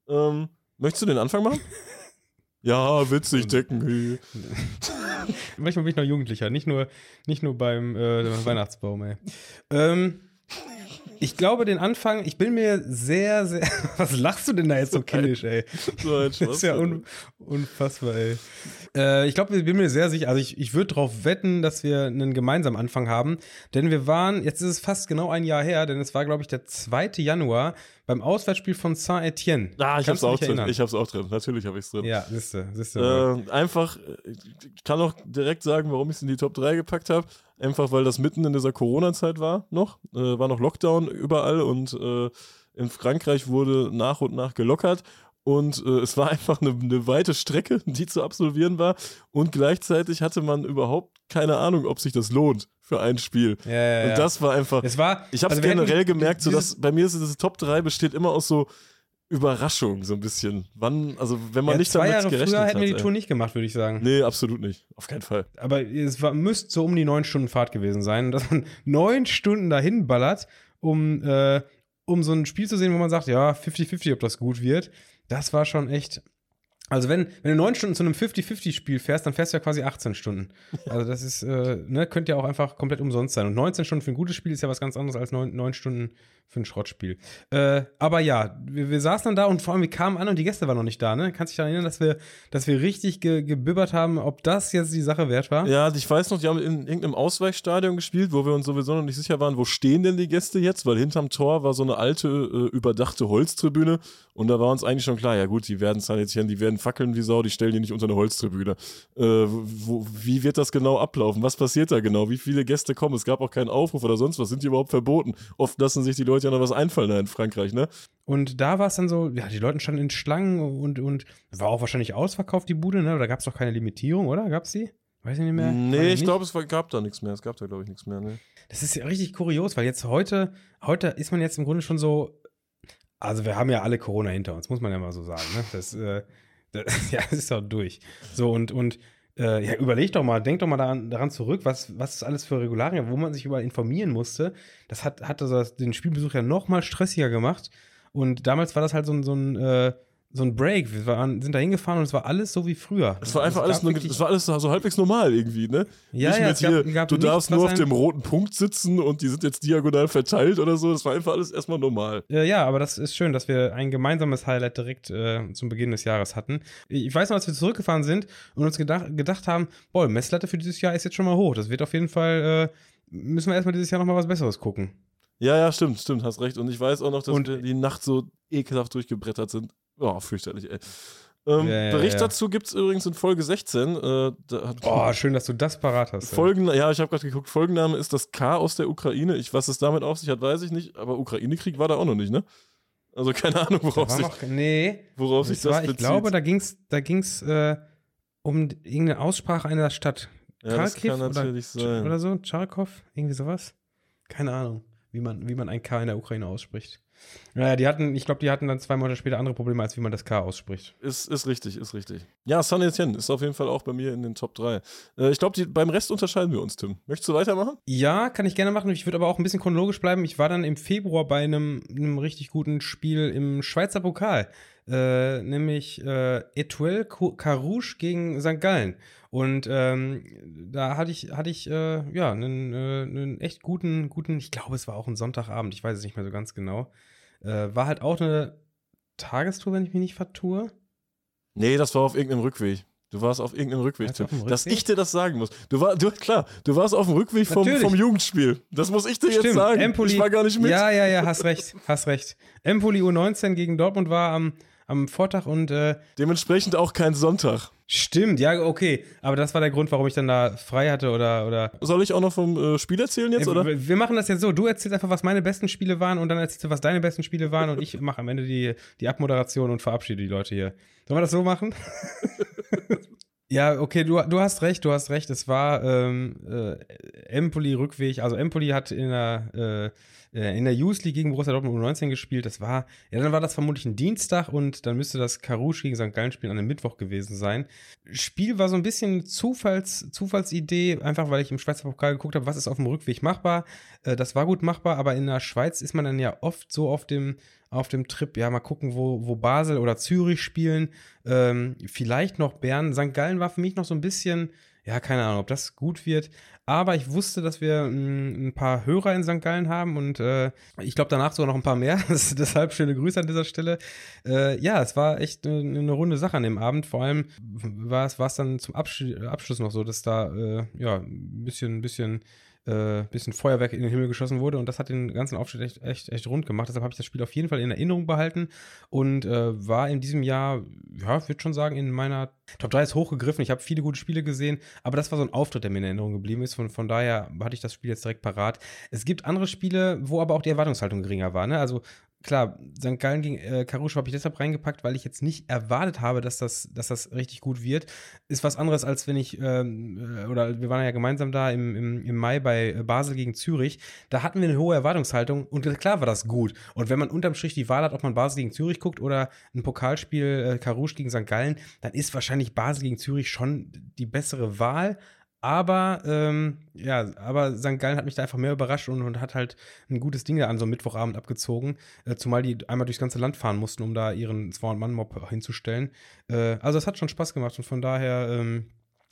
S2: Ähm, möchtest du den Anfang machen? ja, witzig, decken.
S1: Manchmal bin ich noch Jugendlicher, nicht nur, nicht nur beim äh, Weihnachtsbaum, ey. Ähm, ich glaube, den Anfang, ich bin mir sehr, sehr. Was lachst du denn da jetzt so kindisch, ey? So ein das ist ja un, unfassbar, ey. Äh, ich glaube, ich bin mir sehr sicher, also ich, ich würde darauf wetten, dass wir einen gemeinsamen Anfang haben. Denn wir waren, jetzt ist es fast genau ein Jahr her, denn es war, glaube ich, der 2. Januar beim Auswärtsspiel von Saint-Etienne.
S2: Ah, ich hab's auch drin. Ich hab's auch drin. Natürlich habe ich es drin.
S1: Ja, siehste, siehste.
S2: Äh, einfach, ich kann auch direkt sagen, warum ich es in die Top 3 gepackt habe. Einfach weil das mitten in dieser Corona-Zeit war noch. Äh, war noch Lockdown überall und äh, in Frankreich wurde nach und nach gelockert. Und äh, es war einfach eine, eine, weite Strecke, die zu absolvieren war. Und gleichzeitig hatte man überhaupt keine Ahnung, ob sich das lohnt für ein Spiel.
S1: Ja, ja, ja.
S2: Und das war einfach.
S1: Es war,
S2: ich habe es also generell gemerkt, so dass bei mir ist das Top 3 besteht immer aus so Überraschung, so ein bisschen. Wann, also wenn man ja, nicht
S1: zwei damit Jahre gerechnet früher hätten wir die Tour nicht gemacht, würde ich sagen.
S2: Nee, absolut nicht. Auf keinen Fall.
S1: Aber es war, müsste so um die neun Stunden Fahrt gewesen sein. Dass man neun Stunden dahin ballert, um, äh, um so ein Spiel zu sehen, wo man sagt, ja, 50-50, ob das gut wird. Das war schon echt also wenn, wenn du neun Stunden zu einem 50-50-Spiel fährst, dann fährst du ja quasi 18 Stunden. Also das ist, äh, ne, könnte ja auch einfach komplett umsonst sein. Und 19 Stunden für ein gutes Spiel ist ja was ganz anderes als neun, neun Stunden für ein Schrottspiel. Äh, aber ja, wir, wir, saßen dann da und vor allem wir kamen an und die Gäste waren noch nicht da, ne? Kannst du dich daran erinnern, dass wir, dass wir richtig ge, gebibbert haben, ob das jetzt die Sache wert war?
S2: Ja, ich weiß noch, die haben in irgendeinem Ausweichstadion gespielt, wo wir uns sowieso noch nicht sicher waren, wo stehen denn die Gäste jetzt? Weil hinterm Tor war so eine alte, äh, überdachte Holztribüne und da war uns eigentlich schon klar, ja gut, die werden salutieren, die werden fackeln wie Sau, die stellen die nicht unter eine Holztribüne. Äh, wo, wie wird das genau ablaufen? Was passiert da genau? Wie viele Gäste kommen? Es gab auch keinen Aufruf oder sonst was. Sind die überhaupt verboten? Oft lassen sich die Leute ja noch was einfallen da in Frankreich, ne?
S1: Und da war es dann so, ja, die Leute standen in Schlangen und, und war auch wahrscheinlich ausverkauft, die Bude, ne? Da gab es doch keine Limitierung, oder? Gab es die? Weiß ich nicht mehr.
S2: Nee, ich glaube, es gab da nichts mehr. Es gab da, glaube ich, nichts mehr. Ne?
S1: Das ist ja richtig kurios, weil jetzt heute, heute ist man jetzt im Grunde schon so, also wir haben ja alle Corona hinter uns, muss man ja mal so sagen. Ne? Das, äh, das, ja, das ist doch durch. So, und, und äh, ja, überleg doch mal, denk doch mal daran, daran zurück, was, was ist alles für Regularien, wo man sich überall informieren musste. Das hat, hat also den Spielbesuch ja noch mal stressiger gemacht. Und damals war das halt so ein, so ein äh, so ein Break. Wir waren, sind da hingefahren und es war alles so wie früher.
S2: Es war einfach alles, nur, es war alles so halbwegs normal irgendwie, ne?
S1: Ja, Nicht ja, mit
S2: hier, gab, gab du darfst nur auf dem roten Punkt sitzen und die sind jetzt diagonal verteilt oder so. Das war einfach alles erstmal normal.
S1: Ja, ja, aber das ist schön, dass wir ein gemeinsames Highlight direkt äh, zum Beginn des Jahres hatten. Ich weiß noch, als wir zurückgefahren sind und uns gedacht, gedacht haben, boah, Messlatte für dieses Jahr ist jetzt schon mal hoch. Das wird auf jeden Fall, äh, müssen wir erstmal dieses Jahr nochmal was Besseres gucken.
S2: Ja, ja, stimmt, stimmt, hast recht. Und ich weiß auch noch, dass und, wir die Nacht so ekelhaft durchgebrettert sind. Oh, fürchterlich, ey. Ähm, ja, ja, Bericht ja. dazu gibt es übrigens in Folge 16. Äh,
S1: oh, schön, dass du das parat hast.
S2: Folgen, ja, ich habe gerade geguckt. Folgenname ist das K aus der Ukraine. Ich, was es damit auf sich hat, weiß ich nicht. Aber Ukraine-Krieg war da auch noch nicht, ne? Also keine Ahnung, worauf sich,
S1: noch, nee,
S2: worauf sich das war,
S1: bezieht. Ich glaube, da ging es da ging's, äh, um irgendeine Aussprache einer Stadt.
S2: Ja, Kharkiv das kann natürlich
S1: oder, sein. Oder so, Charkov, irgendwie sowas. Keine Ahnung, wie man, wie man ein K in der Ukraine ausspricht. Naja, die hatten, ich glaube, die hatten dann zwei Monate später andere Probleme, als wie man das K ausspricht.
S2: Ist, ist richtig, ist richtig. Ja, Sun Etienne ist auf jeden Fall auch bei mir in den Top 3. Äh, ich glaube, beim Rest unterscheiden wir uns, Tim. Möchtest du weitermachen?
S1: Ja, kann ich gerne machen. Ich würde aber auch ein bisschen chronologisch bleiben. Ich war dann im Februar bei einem, einem richtig guten Spiel im Schweizer Pokal. Äh, nämlich äh, Etoile Carouge gegen St. Gallen. Und ähm, da hatte ich, hatte ich äh, ja einen, äh, einen echt guten, guten, ich glaube, es war auch ein Sonntagabend, ich weiß es nicht mehr so ganz genau. Äh, war halt auch eine Tagestour, wenn ich mich nicht vertue.
S2: Nee, das war auf irgendeinem Rückweg. Du warst auf irgendeinem Rückweg, Tim. Dass ich dir das sagen muss. Du war, du, klar, du warst auf dem Rückweg vom, vom Jugendspiel. Das muss ich dir Stimmt. jetzt sagen.
S1: Empoli,
S2: ich war gar nicht mit.
S1: Ja, ja, ja, hast recht, hast recht. Empoli U19 gegen Dortmund war am, am Vortag und äh,
S2: dementsprechend auch kein Sonntag.
S1: Stimmt, ja, okay. Aber das war der Grund, warum ich dann da frei hatte oder. oder
S2: Soll ich auch noch vom äh, Spiel erzählen jetzt, oder?
S1: Wir machen das jetzt so. Du erzählst einfach, was meine besten Spiele waren und dann erzählst du, was deine besten Spiele waren und ich mache am Ende die, die Abmoderation und verabschiede die Leute hier. Sollen wir das so machen? ja, okay, du, du hast recht, du hast recht. Es war ähm, äh, Empoli-Rückweg. Also Empoli hat in der. Äh, äh, in der Youth League gegen Borussia Dortmund U19 gespielt. Das war, ja, dann war das vermutlich ein Dienstag und dann müsste das Karouche gegen St. Gallen Spiel an einem Mittwoch gewesen sein. Spiel war so ein bisschen Zufalls, Zufallsidee, einfach weil ich im Schweizer Pokal geguckt habe, was ist auf dem Rückweg machbar. Äh, das war gut machbar, aber in der Schweiz ist man dann ja oft so auf dem, auf dem Trip, ja, mal gucken, wo, wo Basel oder Zürich spielen. Ähm, vielleicht noch Bern. St. Gallen war für mich noch so ein bisschen, ja, keine Ahnung, ob das gut wird. Aber ich wusste, dass wir m, ein paar Hörer in St. Gallen haben und äh, ich glaube danach sogar noch ein paar mehr. Deshalb schöne Grüße an dieser Stelle. Äh, ja, es war echt eine, eine, runde Sache an dem Abend. Vor allem war es dann zum Absch Abschluss noch so, dass da äh, ja ein bisschen, ein bisschen äh, bisschen Feuerwerk in den Himmel geschossen wurde und das hat den ganzen Aufstieg echt, echt, echt rund gemacht. Deshalb habe ich das Spiel auf jeden Fall in Erinnerung behalten und äh, war in diesem Jahr, ja, ich würde schon sagen, in meiner Top 3 ist hochgegriffen. Ich habe viele gute Spiele gesehen, aber das war so ein Auftritt, der mir in Erinnerung geblieben ist. Von, von daher hatte ich das Spiel jetzt direkt parat. Es gibt andere Spiele, wo aber auch die Erwartungshaltung geringer war. Ne? Also klar, St. Gallen gegen äh, Karusch habe ich deshalb reingepackt, weil ich jetzt nicht erwartet habe, dass das, dass das richtig gut wird. Ist was anderes, als wenn ich, ähm, äh, oder wir waren ja gemeinsam da im, im, im Mai bei Basel gegen Zürich. Da hatten wir eine hohe Erwartungshaltung und klar war das gut. Und wenn man unterm Strich die Wahl hat, ob man Basel gegen Zürich guckt oder ein Pokalspiel äh, Karusch gegen St. Gallen, dann ist wahrscheinlich Basel gegen Zürich schon die bessere Wahl. Aber ähm, ja, aber St. Gallen hat mich da einfach mehr überrascht und, und hat halt ein gutes Ding da an so einem Mittwochabend abgezogen. Äh, zumal die einmal durchs ganze Land fahren mussten, um da ihren 200-Mann-Mob hinzustellen. Äh, also es hat schon Spaß gemacht und von daher ähm,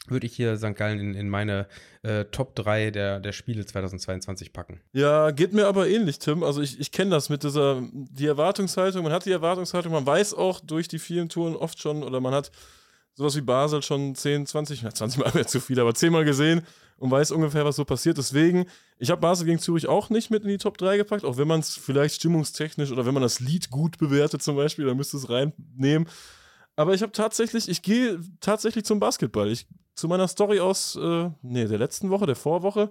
S1: würde ich hier St. Gallen in, in meine äh, Top 3 der, der Spiele 2022 packen.
S2: Ja, geht mir aber ähnlich, Tim. Also ich, ich kenne das mit dieser, die Erwartungshaltung, man hat die Erwartungshaltung, man weiß auch durch die vielen Touren oft schon oder man hat sowas wie Basel schon 10, 20, 20 Mal wäre zu viel, aber 10 Mal gesehen und weiß ungefähr, was so passiert. Deswegen, ich habe Basel gegen Zürich auch nicht mit in die Top 3 gepackt, auch wenn man es vielleicht stimmungstechnisch oder wenn man das Lied gut bewertet zum Beispiel, dann müsste es reinnehmen. Aber ich habe tatsächlich, ich gehe tatsächlich zum Basketball. Ich, zu meiner Story aus, äh, nee, der letzten Woche, der Vorwoche,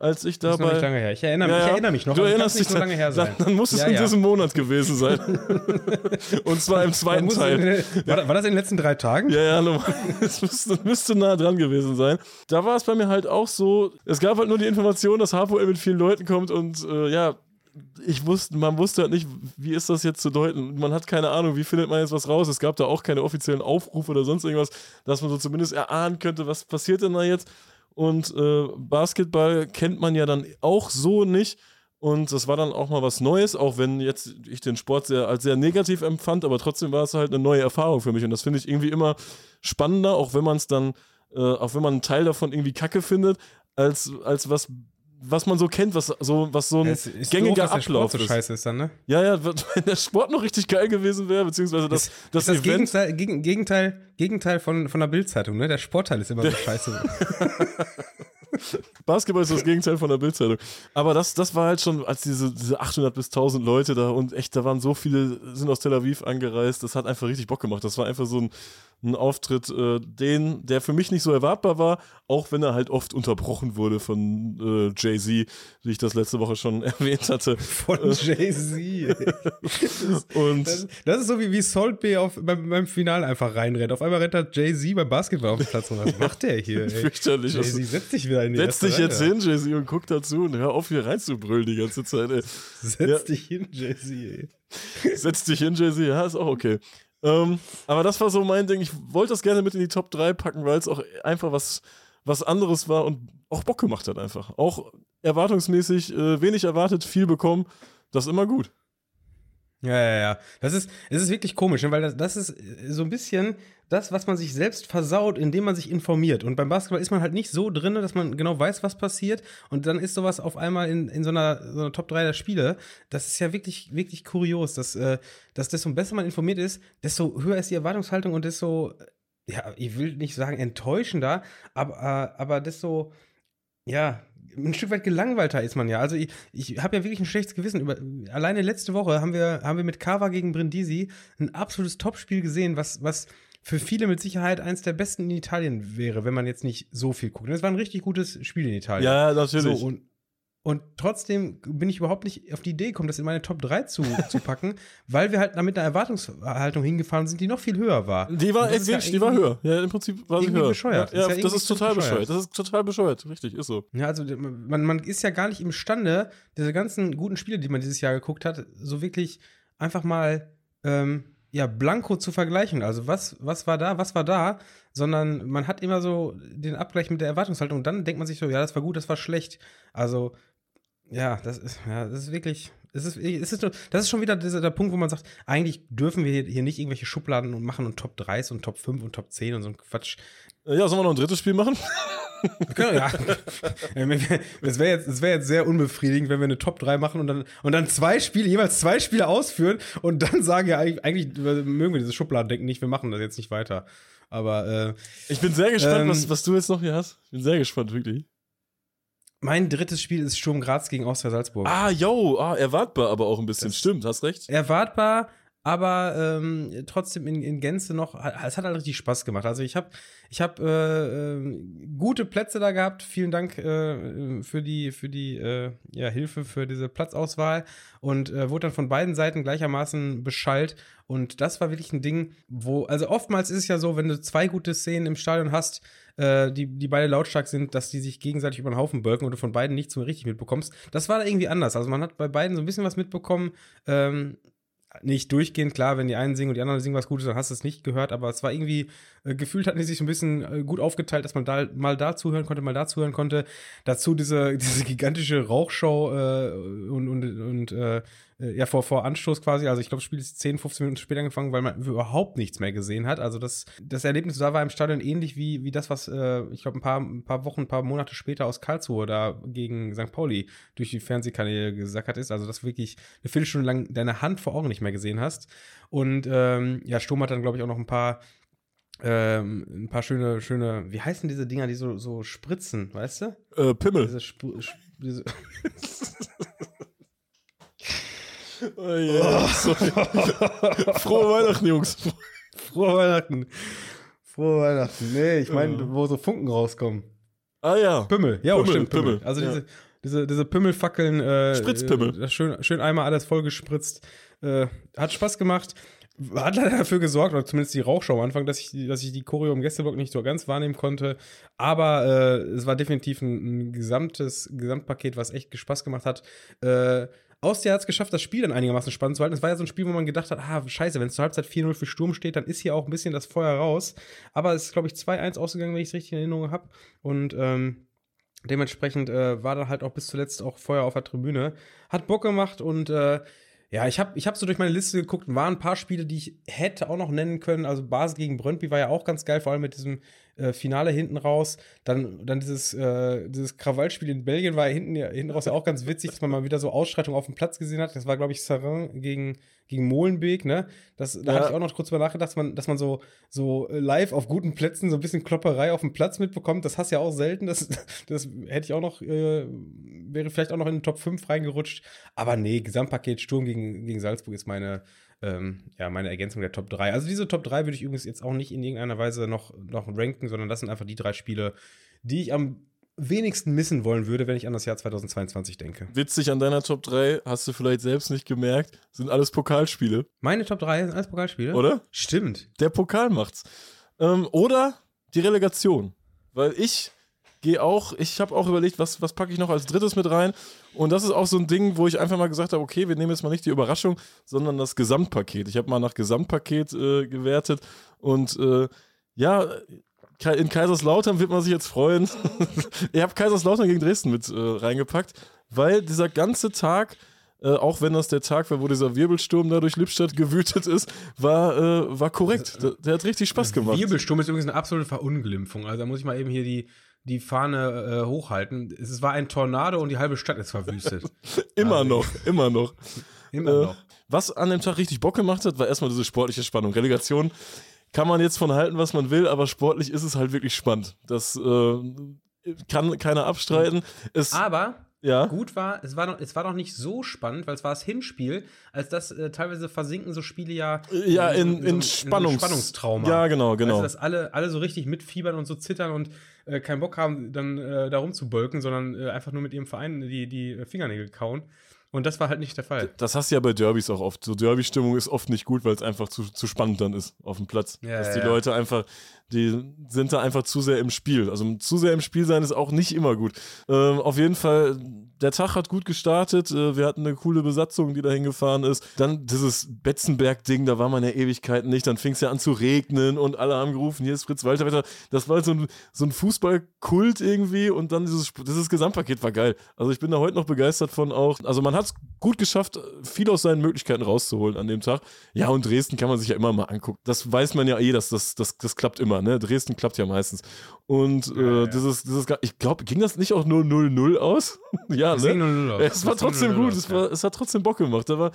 S2: als ich dabei. Das ist noch
S1: nicht lange her. Ich erinnere,
S2: ja,
S1: ja. ich erinnere mich noch.
S2: Du erinnerst dich so lange her sein. Dann, dann muss es ja, in diesem Monat gewesen sein. Und zwar im zweiten Teil.
S1: War, war, das in den letzten drei Tagen?
S2: Ja, ja, normal. Es müsste, müsste, nah dran gewesen sein. Da war es bei mir halt auch so. Es gab halt nur die Information, dass HVL mit vielen Leuten kommt und äh, ja. Ich wusste, man wusste halt nicht, wie ist das jetzt zu deuten. Man hat keine Ahnung, wie findet man jetzt was raus. Es gab da auch keine offiziellen Aufrufe oder sonst irgendwas, dass man so zumindest erahnen könnte, was passiert denn da jetzt. Und äh, Basketball kennt man ja dann auch so nicht. Und das war dann auch mal was Neues, auch wenn jetzt ich den Sport sehr, als sehr negativ empfand, aber trotzdem war es halt eine neue Erfahrung für mich. Und das finde ich irgendwie immer spannender, auch wenn man es dann, äh, auch wenn man einen Teil davon irgendwie kacke findet, als, als was was man so kennt, was so, was so ein
S1: Es ist
S2: gängiger
S1: doof, der
S2: Ablauf
S1: so
S2: ist.
S1: scheiße ist dann, ne?
S2: Ja, ja, wenn der Sport noch richtig geil gewesen wäre, beziehungsweise das, das,
S1: ist das. Gegenteil, Gegen, Gegenteil, Gegenteil von, von der Bildzeitung, ne? Der Sportteil ist immer so scheiße.
S2: Basketball ist das Gegenteil von der Bildzeitung. Aber das, das war halt schon, als diese, diese 800 bis 1000 Leute da und echt, da waren so viele, sind aus Tel Aviv angereist, das hat einfach richtig Bock gemacht. Das war einfach so ein, ein Auftritt, äh, den, der für mich nicht so erwartbar war, auch wenn er halt oft unterbrochen wurde von äh, Jay-Z, wie ich das letzte Woche schon erwähnt hatte.
S1: Von Jay-Z.
S2: Und
S1: Das, das ist so wie, wie Salt Bay auf, beim, beim Finale einfach reinrennt. Auf einmal rennt da Jay-Z beim Basketball auf den Platz. Und was macht der hier, ey?
S2: fürchterlich.
S1: Jay-Z, setz dich wieder in die
S2: Setz dich jetzt hin, Jay-Z, und guck dazu und hör auf, hier reinzubrüllen die ganze Zeit, ey.
S1: Setz
S2: Ja.
S1: dich hin, Jay-Z, ey.
S2: Setz dich hin, Jay-Z, ja, ist auch okay. Ähm, aber das war so mein Ding. Ich wollte das gerne mit in die Top 3 packen, weil es auch einfach was, was anderes war und auch Bock gemacht hat einfach. Auch erwartungsmäßig äh, wenig erwartet, viel bekommen. Das ist immer gut.
S1: Ja, ja, ja. Das ist, es ist wirklich komisch, ne? weil das, das ist äh, so ein bisschen das, was man sich selbst versaut, indem man sich informiert. Und beim Basketball ist man halt nicht so drin, dass man genau weiß, was passiert. Und dann ist sowas auf einmal in, in so, einer, so einer Top 3 der Spiele. Das ist ja wirklich, wirklich kurios, dass, äh, dass desto besser man informiert ist, desto höher ist die Erwartungshaltung und desto, ja, ich will nicht sagen enttäuschender, aber, äh, aber desto, ja, ein Stück weit gelangweilter ist man ja. Also ich, ich habe ja wirklich ein schlechtes Gewissen. Über, alleine letzte Woche haben wir, haben wir mit Kava gegen Brindisi ein absolutes Topspiel gesehen, was, was für viele mit Sicherheit eins der besten in Italien wäre, wenn man jetzt nicht so viel guckt. Das war ein richtig gutes Spiel in Italien.
S2: Ja,
S1: so,
S2: natürlich.
S1: und, und trotzdem bin ich überhaupt nicht auf die Idee gekommen, das in meine Top 3 zu, zu packen, weil wir halt da mit einer Erwartungshaltung hingefahren sind, die noch viel höher war.
S2: die war
S1: Und ja
S2: die war höher. Ja, im Prinzip war sie höher.
S1: bescheuert.
S2: Ja,
S1: Ist
S2: ja,
S1: ja
S2: das ist total
S1: bescheuert.
S2: bescheuert. Das ist total bescheuert. Richtig, ist so.
S1: Ja, also man, man ist ja gar nicht imstande, diese ganzen guten Spiele, die man dieses Jahr geguckt hat, so wirklich einfach mal ähm, ja, blanko zu vergleichen. Also was, was war da, was war da, sondern man hat immer so den Abgleich mit der Erwartungshaltung und dann denkt man sich so, ja, das war gut, das war schlecht. Also, ja, das ist, ja, das ist wirklich. Es ist, es ist, das ist schon wieder dieser, der Punkt, wo man sagt, eigentlich dürfen wir hier, nicht irgendwelche Schubladen und machen und Top 3s und Top 5 und Top 10 und so ein Quatsch.
S2: Äh, Ja, sollen wir noch ein drittes Spiel machen?
S1: Können, ja. Es wäre jetzt, es wär jetzt sehr unbefriedigend, wenn wir eine Top 3 machen und dann, und dann zwei Spiele, jeweils zwei Spiele ausführen und dann sagen ja eigentlich, eigentlich mögen wir diese Schubladendenken nicht, wir machen das jetzt nicht weiter. Aber äh,
S2: Ich bin sehr gespannt,
S1: Ähm,
S2: was, was du jetzt noch hier hast. Ich bin sehr gespannt, wirklich.
S1: Mein drittes Spiel ist Sturm Graz gegen Austria Salzburg.
S2: Ah, yo, ah, erwartbar aber auch ein bisschen.
S1: Das-
S2: Stimmt, hast recht.
S1: erwartbar, aber ähm, trotzdem in, in Gänze noch, es hat halt richtig Spaß gemacht. Also ich habe ich hab, äh, äh, gute Plätze da gehabt. Vielen Dank äh, für die, für die äh, ja, Hilfe für diese Platzauswahl und äh, wurde dann von beiden Seiten gleichermaßen beschallt. Und das war wirklich ein Ding, wo, also oftmals ist es ja so, wenn du zwei gute Szenen im Stadion hast, äh, die, die beide lautstark sind, dass die sich gegenseitig über den Haufen bölken und du von beiden nichts mehr richtig mitbekommst. Das war da irgendwie anders. Also man hat bei beiden so ein bisschen was mitbekommen. Ähm, nicht durchgehend, klar, wenn die einen singen und die anderen singen was Gutes, dann hast du es nicht gehört, aber es war irgendwie, äh, gefühlt hatten die sich so ein bisschen äh, gut aufgeteilt, dass man da mal da zuhören konnte, mal da zuhören konnte. Dazu diese, diese gigantische Rauchshow äh, und, und, und äh, äh, ja, vor, vor Anstoß quasi, also ich glaube, das Spiel ist 10, 15 Minuten später angefangen, weil man überhaupt nichts mehr gesehen hat. Also das, das Erlebnis da war im Stadion ähnlich wie, wie das, was äh, ich glaube, ein paar, ein paar Wochen, ein paar Monate später aus Karlsruhe da gegen St. Pauli durch die Fernsehkanäle gesackert ist. Also dass du wirklich eine Viertelstunde lang deine Hand vor Augen nicht mehr gesehen hast. Und ähm, ja, Sturm hat dann, glaube ich, auch noch ein paar ähm, ein paar schöne, schöne, wie heißen diese Dinger, die so, so spritzen, weißt du?
S2: Äh, Pimmel.
S1: Diese, Sp Sp diese
S2: Oh, yeah. Frohe Weihnachten, Jungs.
S1: Frohe Weihnachten. Frohe Weihnachten. Nee, ich meine, wo so Funken rauskommen.
S2: Ah ja.
S1: Pimmel, ja,
S2: Pimmel,
S1: stimmt, Pimmel.
S2: Pimmel,
S1: Also
S2: ja.
S1: diese, diese, diese Pimmelfackeln. Äh,
S2: Spritzpimmel.
S1: Äh, schön, schön einmal alles vollgespritzt. Äh, hat Spaß gemacht. Hat leider dafür gesorgt, oder zumindest die Rauchschau am Anfang, dass ich, die- dass ich die Choreo im Gästeblock nicht so ganz wahrnehmen konnte. Aber äh, es war definitiv ein, ein gesamtes Gesamtpaket, was echt Spaß gemacht hat. Äh, Austria hat es geschafft, das Spiel dann einigermaßen spannend zu halten. Es war ja so ein Spiel, wo man gedacht hat, ah, scheiße, wenn es zur Halbzeit 4-0 für Sturm steht, dann ist hier auch ein bisschen das Feuer raus. Aber es ist, glaube ich, 2-1 ausgegangen, wenn ich es richtig in Erinnerung habe. Und ähm, Dementsprechend äh, war da halt auch bis zuletzt auch Feuer auf der Tribüne. Hat Bock gemacht und äh, ja, ich habe ich hab so durch meine Liste geguckt und waren ein paar Spiele, die ich hätte auch noch nennen können. Also Basel gegen Brøndby war ja auch ganz geil, vor allem mit diesem äh, Finale hinten raus. Dann, dann dieses, äh, dieses Krawallspiel in Belgien war hinten, hinten raus ja auch ganz witzig, dass man mal wieder so Ausschreitungen auf dem Platz gesehen hat. Das war, glaube ich, Sarin gegen, gegen Molenbeek, ne? Das, da ja. habe ich auch noch kurz drüber nachgedacht, dass man, dass man so, so live auf guten Plätzen so ein bisschen Klopperei auf dem Platz mitbekommt. Das hast du ja auch selten. Das, das hätte ich auch noch, äh, wäre vielleicht auch noch in den Top 5 reingerutscht. Aber nee, Gesamtpaket Sturm gegen, gegen Salzburg ist meine, ähm, ja, meine Ergänzung der Top 3. Also diese Top 3 würde ich übrigens jetzt auch nicht in irgendeiner Weise noch, noch ranken, sondern das sind einfach die drei Spiele, die ich am wenigsten missen wollen würde, wenn ich an das Jahr 2022 denke.
S2: Witzig an deiner Top 3, hast du vielleicht selbst nicht gemerkt, sind alles Pokalspiele.
S1: Meine Top 3 sind alles Pokalspiele?
S2: Oder?
S1: Stimmt.
S2: Der Pokal macht's. Ähm, oder die Relegation. Weil ich gehe auch, ich habe auch überlegt, was, was packe ich noch als drittes mit rein. Und das ist auch so ein Ding, wo ich einfach mal gesagt habe, okay, wir nehmen jetzt mal nicht die Überraschung, sondern das Gesamtpaket. Ich habe mal nach Gesamtpaket äh, gewertet und äh, ja, in Kaiserslautern wird man sich jetzt freuen. ich habe Kaiserslautern gegen Dresden mit äh, reingepackt, weil dieser ganze Tag äh, auch wenn das der Tag war, wo dieser Wirbelsturm da durch Lippstadt gewütet ist, war, äh, war korrekt. Der, der, hat richtig Spaß gemacht.
S1: Wirbelsturm ist übrigens eine absolute Verunglimpfung. Also da muss ich mal eben hier die, die Fahne äh, hochhalten. Es war ein Tornado und die halbe Stadt ist verwüstet.
S2: immer also, noch, immer noch. Immer äh, noch. Was an dem Tag richtig Bock gemacht hat, war erstmal diese sportliche Spannung. Relegation kann man jetzt von halten, was man will, aber sportlich ist es halt wirklich spannend. Das äh, kann keiner abstreiten.
S1: Es, aber ja. gut war, es war, noch, es war noch nicht so spannend, weil es war das Hinspiel, als das äh, teilweise versinken so Spiele ja,
S2: ja in, in, in, in Spannungs
S1: in so Spannungstrauma.
S2: Ja, genau, genau. Also,
S1: dass alle, alle so richtig mitfiebern und so zittern und äh, keinen Bock haben, dann äh, da rumzubölken, sondern äh, einfach nur mit ihrem Verein die, die Fingernägel kauen. Und das war halt nicht der Fall.
S2: Das hast du ja bei Derbys auch oft. So Derby-Stimmung ist oft nicht gut, weil es einfach zu, zu spannend dann ist auf dem Platz. Ja, Dass die ja. Leute einfach die sind da einfach zu sehr im Spiel. Also zu sehr im Spiel sein ist auch nicht immer gut. Ähm, auf jeden Fall, der Tag hat gut gestartet. Äh, wir hatten eine coole Besatzung, die da hingefahren ist. Dann dieses Betzenberg-Ding, da war man ja Ewigkeiten nicht. Dann fing es ja an zu regnen und alle haben gerufen, hier ist Fritz Walter. Das war so ein, so ein Fußballkult irgendwie und dann dieses, dieses Gesamtpaket war geil. Also ich bin da heute noch begeistert von auch. Also man hat es gut geschafft, viel aus seinen Möglichkeiten rauszuholen an dem Tag. Ja, und Dresden kann man sich ja immer mal angucken. Das weiß man ja eh, dass das, das, das klappt immer ne? Dresden klappt ja meistens. Und äh, ja, ja. dieses, dieses, ich glaube, ging das nicht auch nur 0-0 aus? ja, das ne? 0 -0 aus. Es war trotzdem gut, aus, es, war, es hat trotzdem Bock gemacht. Aber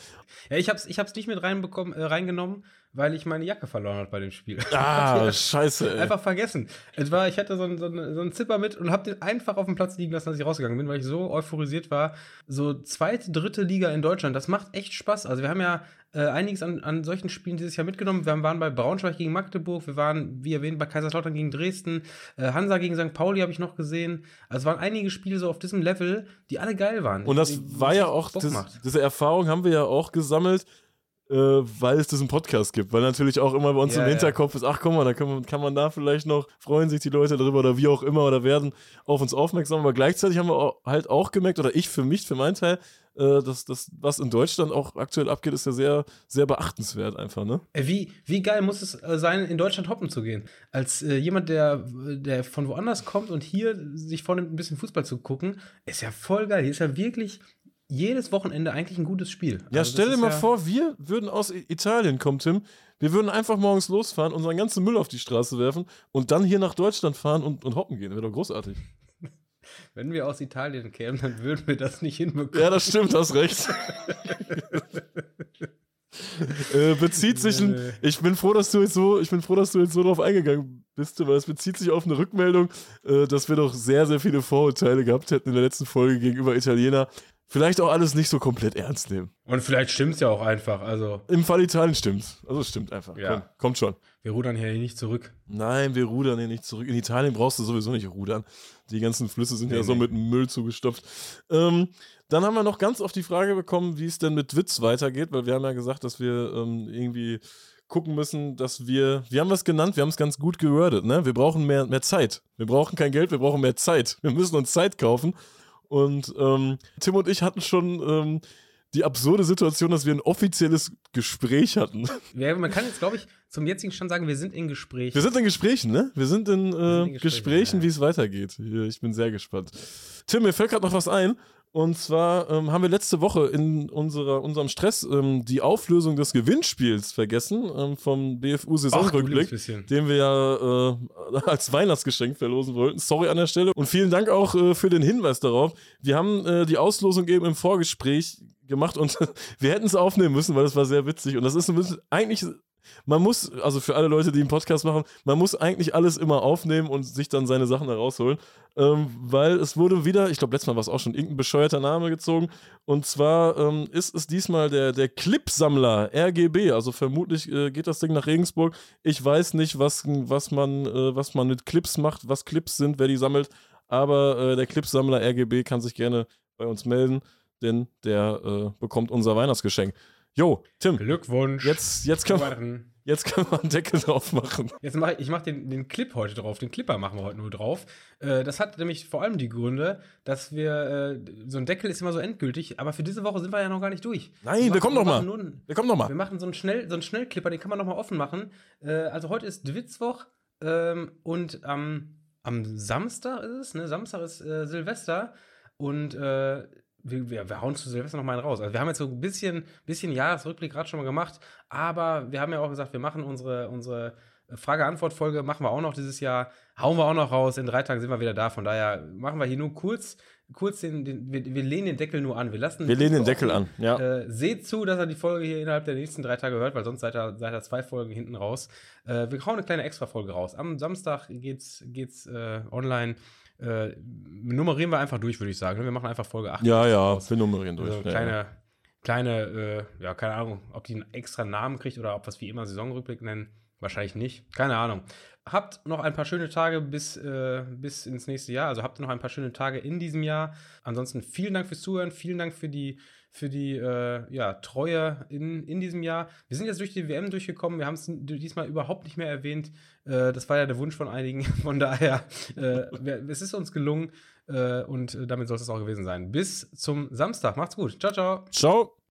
S1: ja, ich hab's, ich hab's nicht mit reinbekommen, äh, reingenommen, weil ich meine Jacke verloren habe bei dem Spiel.
S2: Ah, scheiße.
S1: Ey. Einfach vergessen. Es war, ich hatte so einen, so einen, so einen Zipper mit und habe den einfach auf dem Platz liegen lassen, als ich rausgegangen bin, weil ich so euphorisiert war. So zweite, dritte Liga in Deutschland, das macht echt Spaß. Also wir haben ja äh, einiges an, an solchen Spielen dieses Jahr mitgenommen. Wir waren bei Braunschweig gegen Magdeburg, wir waren, wie erwähnt, bei Kaiserslautern gegen Dresden, äh, Hansa gegen St. Pauli habe ich noch gesehen. Also es waren einige Spiele so auf diesem Level, die alle geil waren.
S2: Und das
S1: die,
S2: war ja auch, das, diese Erfahrung haben wir ja auch gesammelt äh, weil es diesen Podcast gibt. Weil natürlich auch immer bei uns ja, im Hinterkopf ja. ist, ach guck mal, da kann man, kann man da vielleicht noch, freuen sich die Leute darüber oder wie auch immer oder werden auf uns aufmerksam. Aber gleichzeitig haben wir auch, halt auch gemerkt, oder ich für mich, für meinen Teil, äh, dass das, was in Deutschland auch aktuell abgeht, ist ja sehr, sehr beachtenswert einfach, ne?
S1: Wie, wie geil muss es äh, sein, in Deutschland hoppen zu gehen? Als äh, jemand, der, der von woanders kommt und hier sich vornimmt, ein bisschen Fußball zu gucken, ist ja voll geil. Hier ist ja wirklich jedes Wochenende eigentlich ein gutes Spiel.
S2: Ja, also stell dir mal ja vor, wir würden aus Italien kommen, Tim. Wir würden einfach morgens losfahren, unseren ganzen Müll auf die Straße werfen und dann hier nach Deutschland fahren und, und hoppen gehen. Wäre doch großartig.
S1: Wenn wir aus Italien kämen, dann würden wir das nicht hinbekommen.
S2: Ja, das stimmt, hast recht. äh, bezieht sich ein, ich bin froh, dass du jetzt so, ich bin froh, dass du jetzt so drauf eingegangen bist, weil es bezieht sich auf eine Rückmeldung, äh, dass wir doch sehr, sehr viele Vorurteile gehabt hätten in der letzten Folge gegenüber Italiener vielleicht auch alles nicht so komplett ernst nehmen.
S1: Und vielleicht stimmt es ja auch einfach. Also
S2: Im Fall Italien stimmt Also es stimmt einfach. Ja. Komm, kommt schon.
S1: Wir rudern hier nicht zurück.
S2: Nein, wir rudern hier nicht zurück. In Italien brauchst du sowieso nicht rudern. Die ganzen Flüsse sind nee, ja so nee. mit Müll zugestopft. Ähm, dann haben wir noch ganz oft die Frage bekommen, wie es denn mit Witz weitergeht, weil wir haben ja gesagt, dass wir ähm, irgendwie gucken müssen, dass wir, wir haben was genannt, wir haben es ganz gut gewordet, ne? Wir brauchen mehr, mehr Zeit. Wir brauchen kein Geld, wir brauchen mehr Zeit. Wir müssen uns Zeit kaufen und ähm, Tim und ich hatten schon ähm, die absurde Situation, dass wir ein offizielles Gespräch hatten.
S1: Ja, man kann jetzt, glaube ich, zum jetzigen Stand sagen, wir sind in Gesprächen.
S2: Wir sind in Gesprächen, ne? Wir sind in, äh, sind in Gesprächen, Gesprächen ja. wie es weitergeht. Ich bin sehr gespannt. Tim, mir fällt gerade noch was ein. Und zwar ähm, haben wir letzte Woche in unserer, unserem Stress ähm, die Auflösung des Gewinnspiels vergessen ähm, vom BFU-Saisonrückblick, den wir ja äh, als Weihnachtsgeschenk verlosen wollten. Sorry an der Stelle. Und vielen Dank auch äh, für den Hinweis darauf. Wir haben äh, die Auslosung eben im Vorgespräch gemacht und wir hätten es aufnehmen müssen, weil es war sehr witzig. Und das ist ein bisschen, eigentlich man muss, also für alle Leute, die einen Podcast machen, man muss eigentlich alles immer aufnehmen und sich dann seine Sachen da rausholen. Ähm, weil es wurde wieder, ich glaube, letztes Mal war es auch schon irgendein bescheuerter Name gezogen. Und zwar ähm, ist es diesmal der, der Clipsammler RGB. Also vermutlich äh, geht das Ding nach Regensburg. Ich weiß nicht, was, was, man, äh, was man mit Clips macht, was Clips sind, wer die sammelt. Aber äh, der Clipsammler RGB kann sich gerne bei uns melden, denn der äh, bekommt unser Weihnachtsgeschenk. Jo, Tim.
S1: Glückwunsch.
S2: Jetzt, jetzt, können, wir, jetzt können wir einen Deckel drauf machen.
S1: Jetzt mache ich, ich mach den, den Clip heute drauf. Den Clipper machen wir heute nur drauf. Äh, das hat nämlich vor allem die Gründe, dass wir, äh, so ein Deckel ist immer so endgültig, aber für diese Woche sind wir ja noch gar nicht durch.
S2: Nein, wir, wir kommen noch mal.
S1: Nur, wir kommen noch mal. Wir machen so einen, Schnell, so einen Schnellclipper, den kann man noch mal offen machen. Äh, also heute ist Dwitzwoch ähm, und am, am Samstag ist es, ne? Samstag ist Silvester und wir, wir, wir, hauen zu Silvester noch mal einen raus. Also wir haben jetzt so ein bisschen, bisschen Jahresrückblick gerade schon mal gemacht, aber wir haben ja auch gesagt, wir machen unsere, unsere Frage-Antwort-Folge, machen wir auch noch dieses Jahr, hauen wir auch noch raus, in drei Tagen sind wir wieder da, von daher machen wir hier nur kurz, kurz den, den wir, wir, lehnen den Deckel nur an. Wir lassen
S2: Wir lehnen den Deckel an, ja.
S1: Äh, seht zu, dass er die Folge hier innerhalb der nächsten drei Tage hört, weil sonst seid ihr, seid ihr zwei Folgen hinten raus. Äh, wir hauen eine kleine Extra-Folge raus. Am Samstag geht's, geht's äh, online äh, nummerieren wir einfach durch, würde ich sagen. Wir machen einfach Folge 8.
S2: Ja, ja, raus. wir nummerieren durch.
S1: Also kleine, ja. kleine äh, ja, keine Ahnung, ob die einen extra Namen kriegt oder ob wir es wie immer Saisonrückblick nennen. Wahrscheinlich nicht. Keine Ahnung. Habt noch ein paar schöne Tage bis, äh, bis ins nächste Jahr. Also habt noch ein paar schöne Tage in diesem Jahr. Ansonsten vielen Dank fürs Zuhören. Vielen Dank für die für die äh, ja, Treue in, in diesem Jahr. Wir sind jetzt durch die WM durchgekommen. Wir haben es diesmal überhaupt nicht mehr erwähnt. Äh, das war ja der Wunsch von einigen. Von daher, äh, es ist uns gelungen. Äh, und damit soll es auch gewesen sein. Bis zum Samstag. Macht's gut. Ciao, ciao.
S2: Ciao.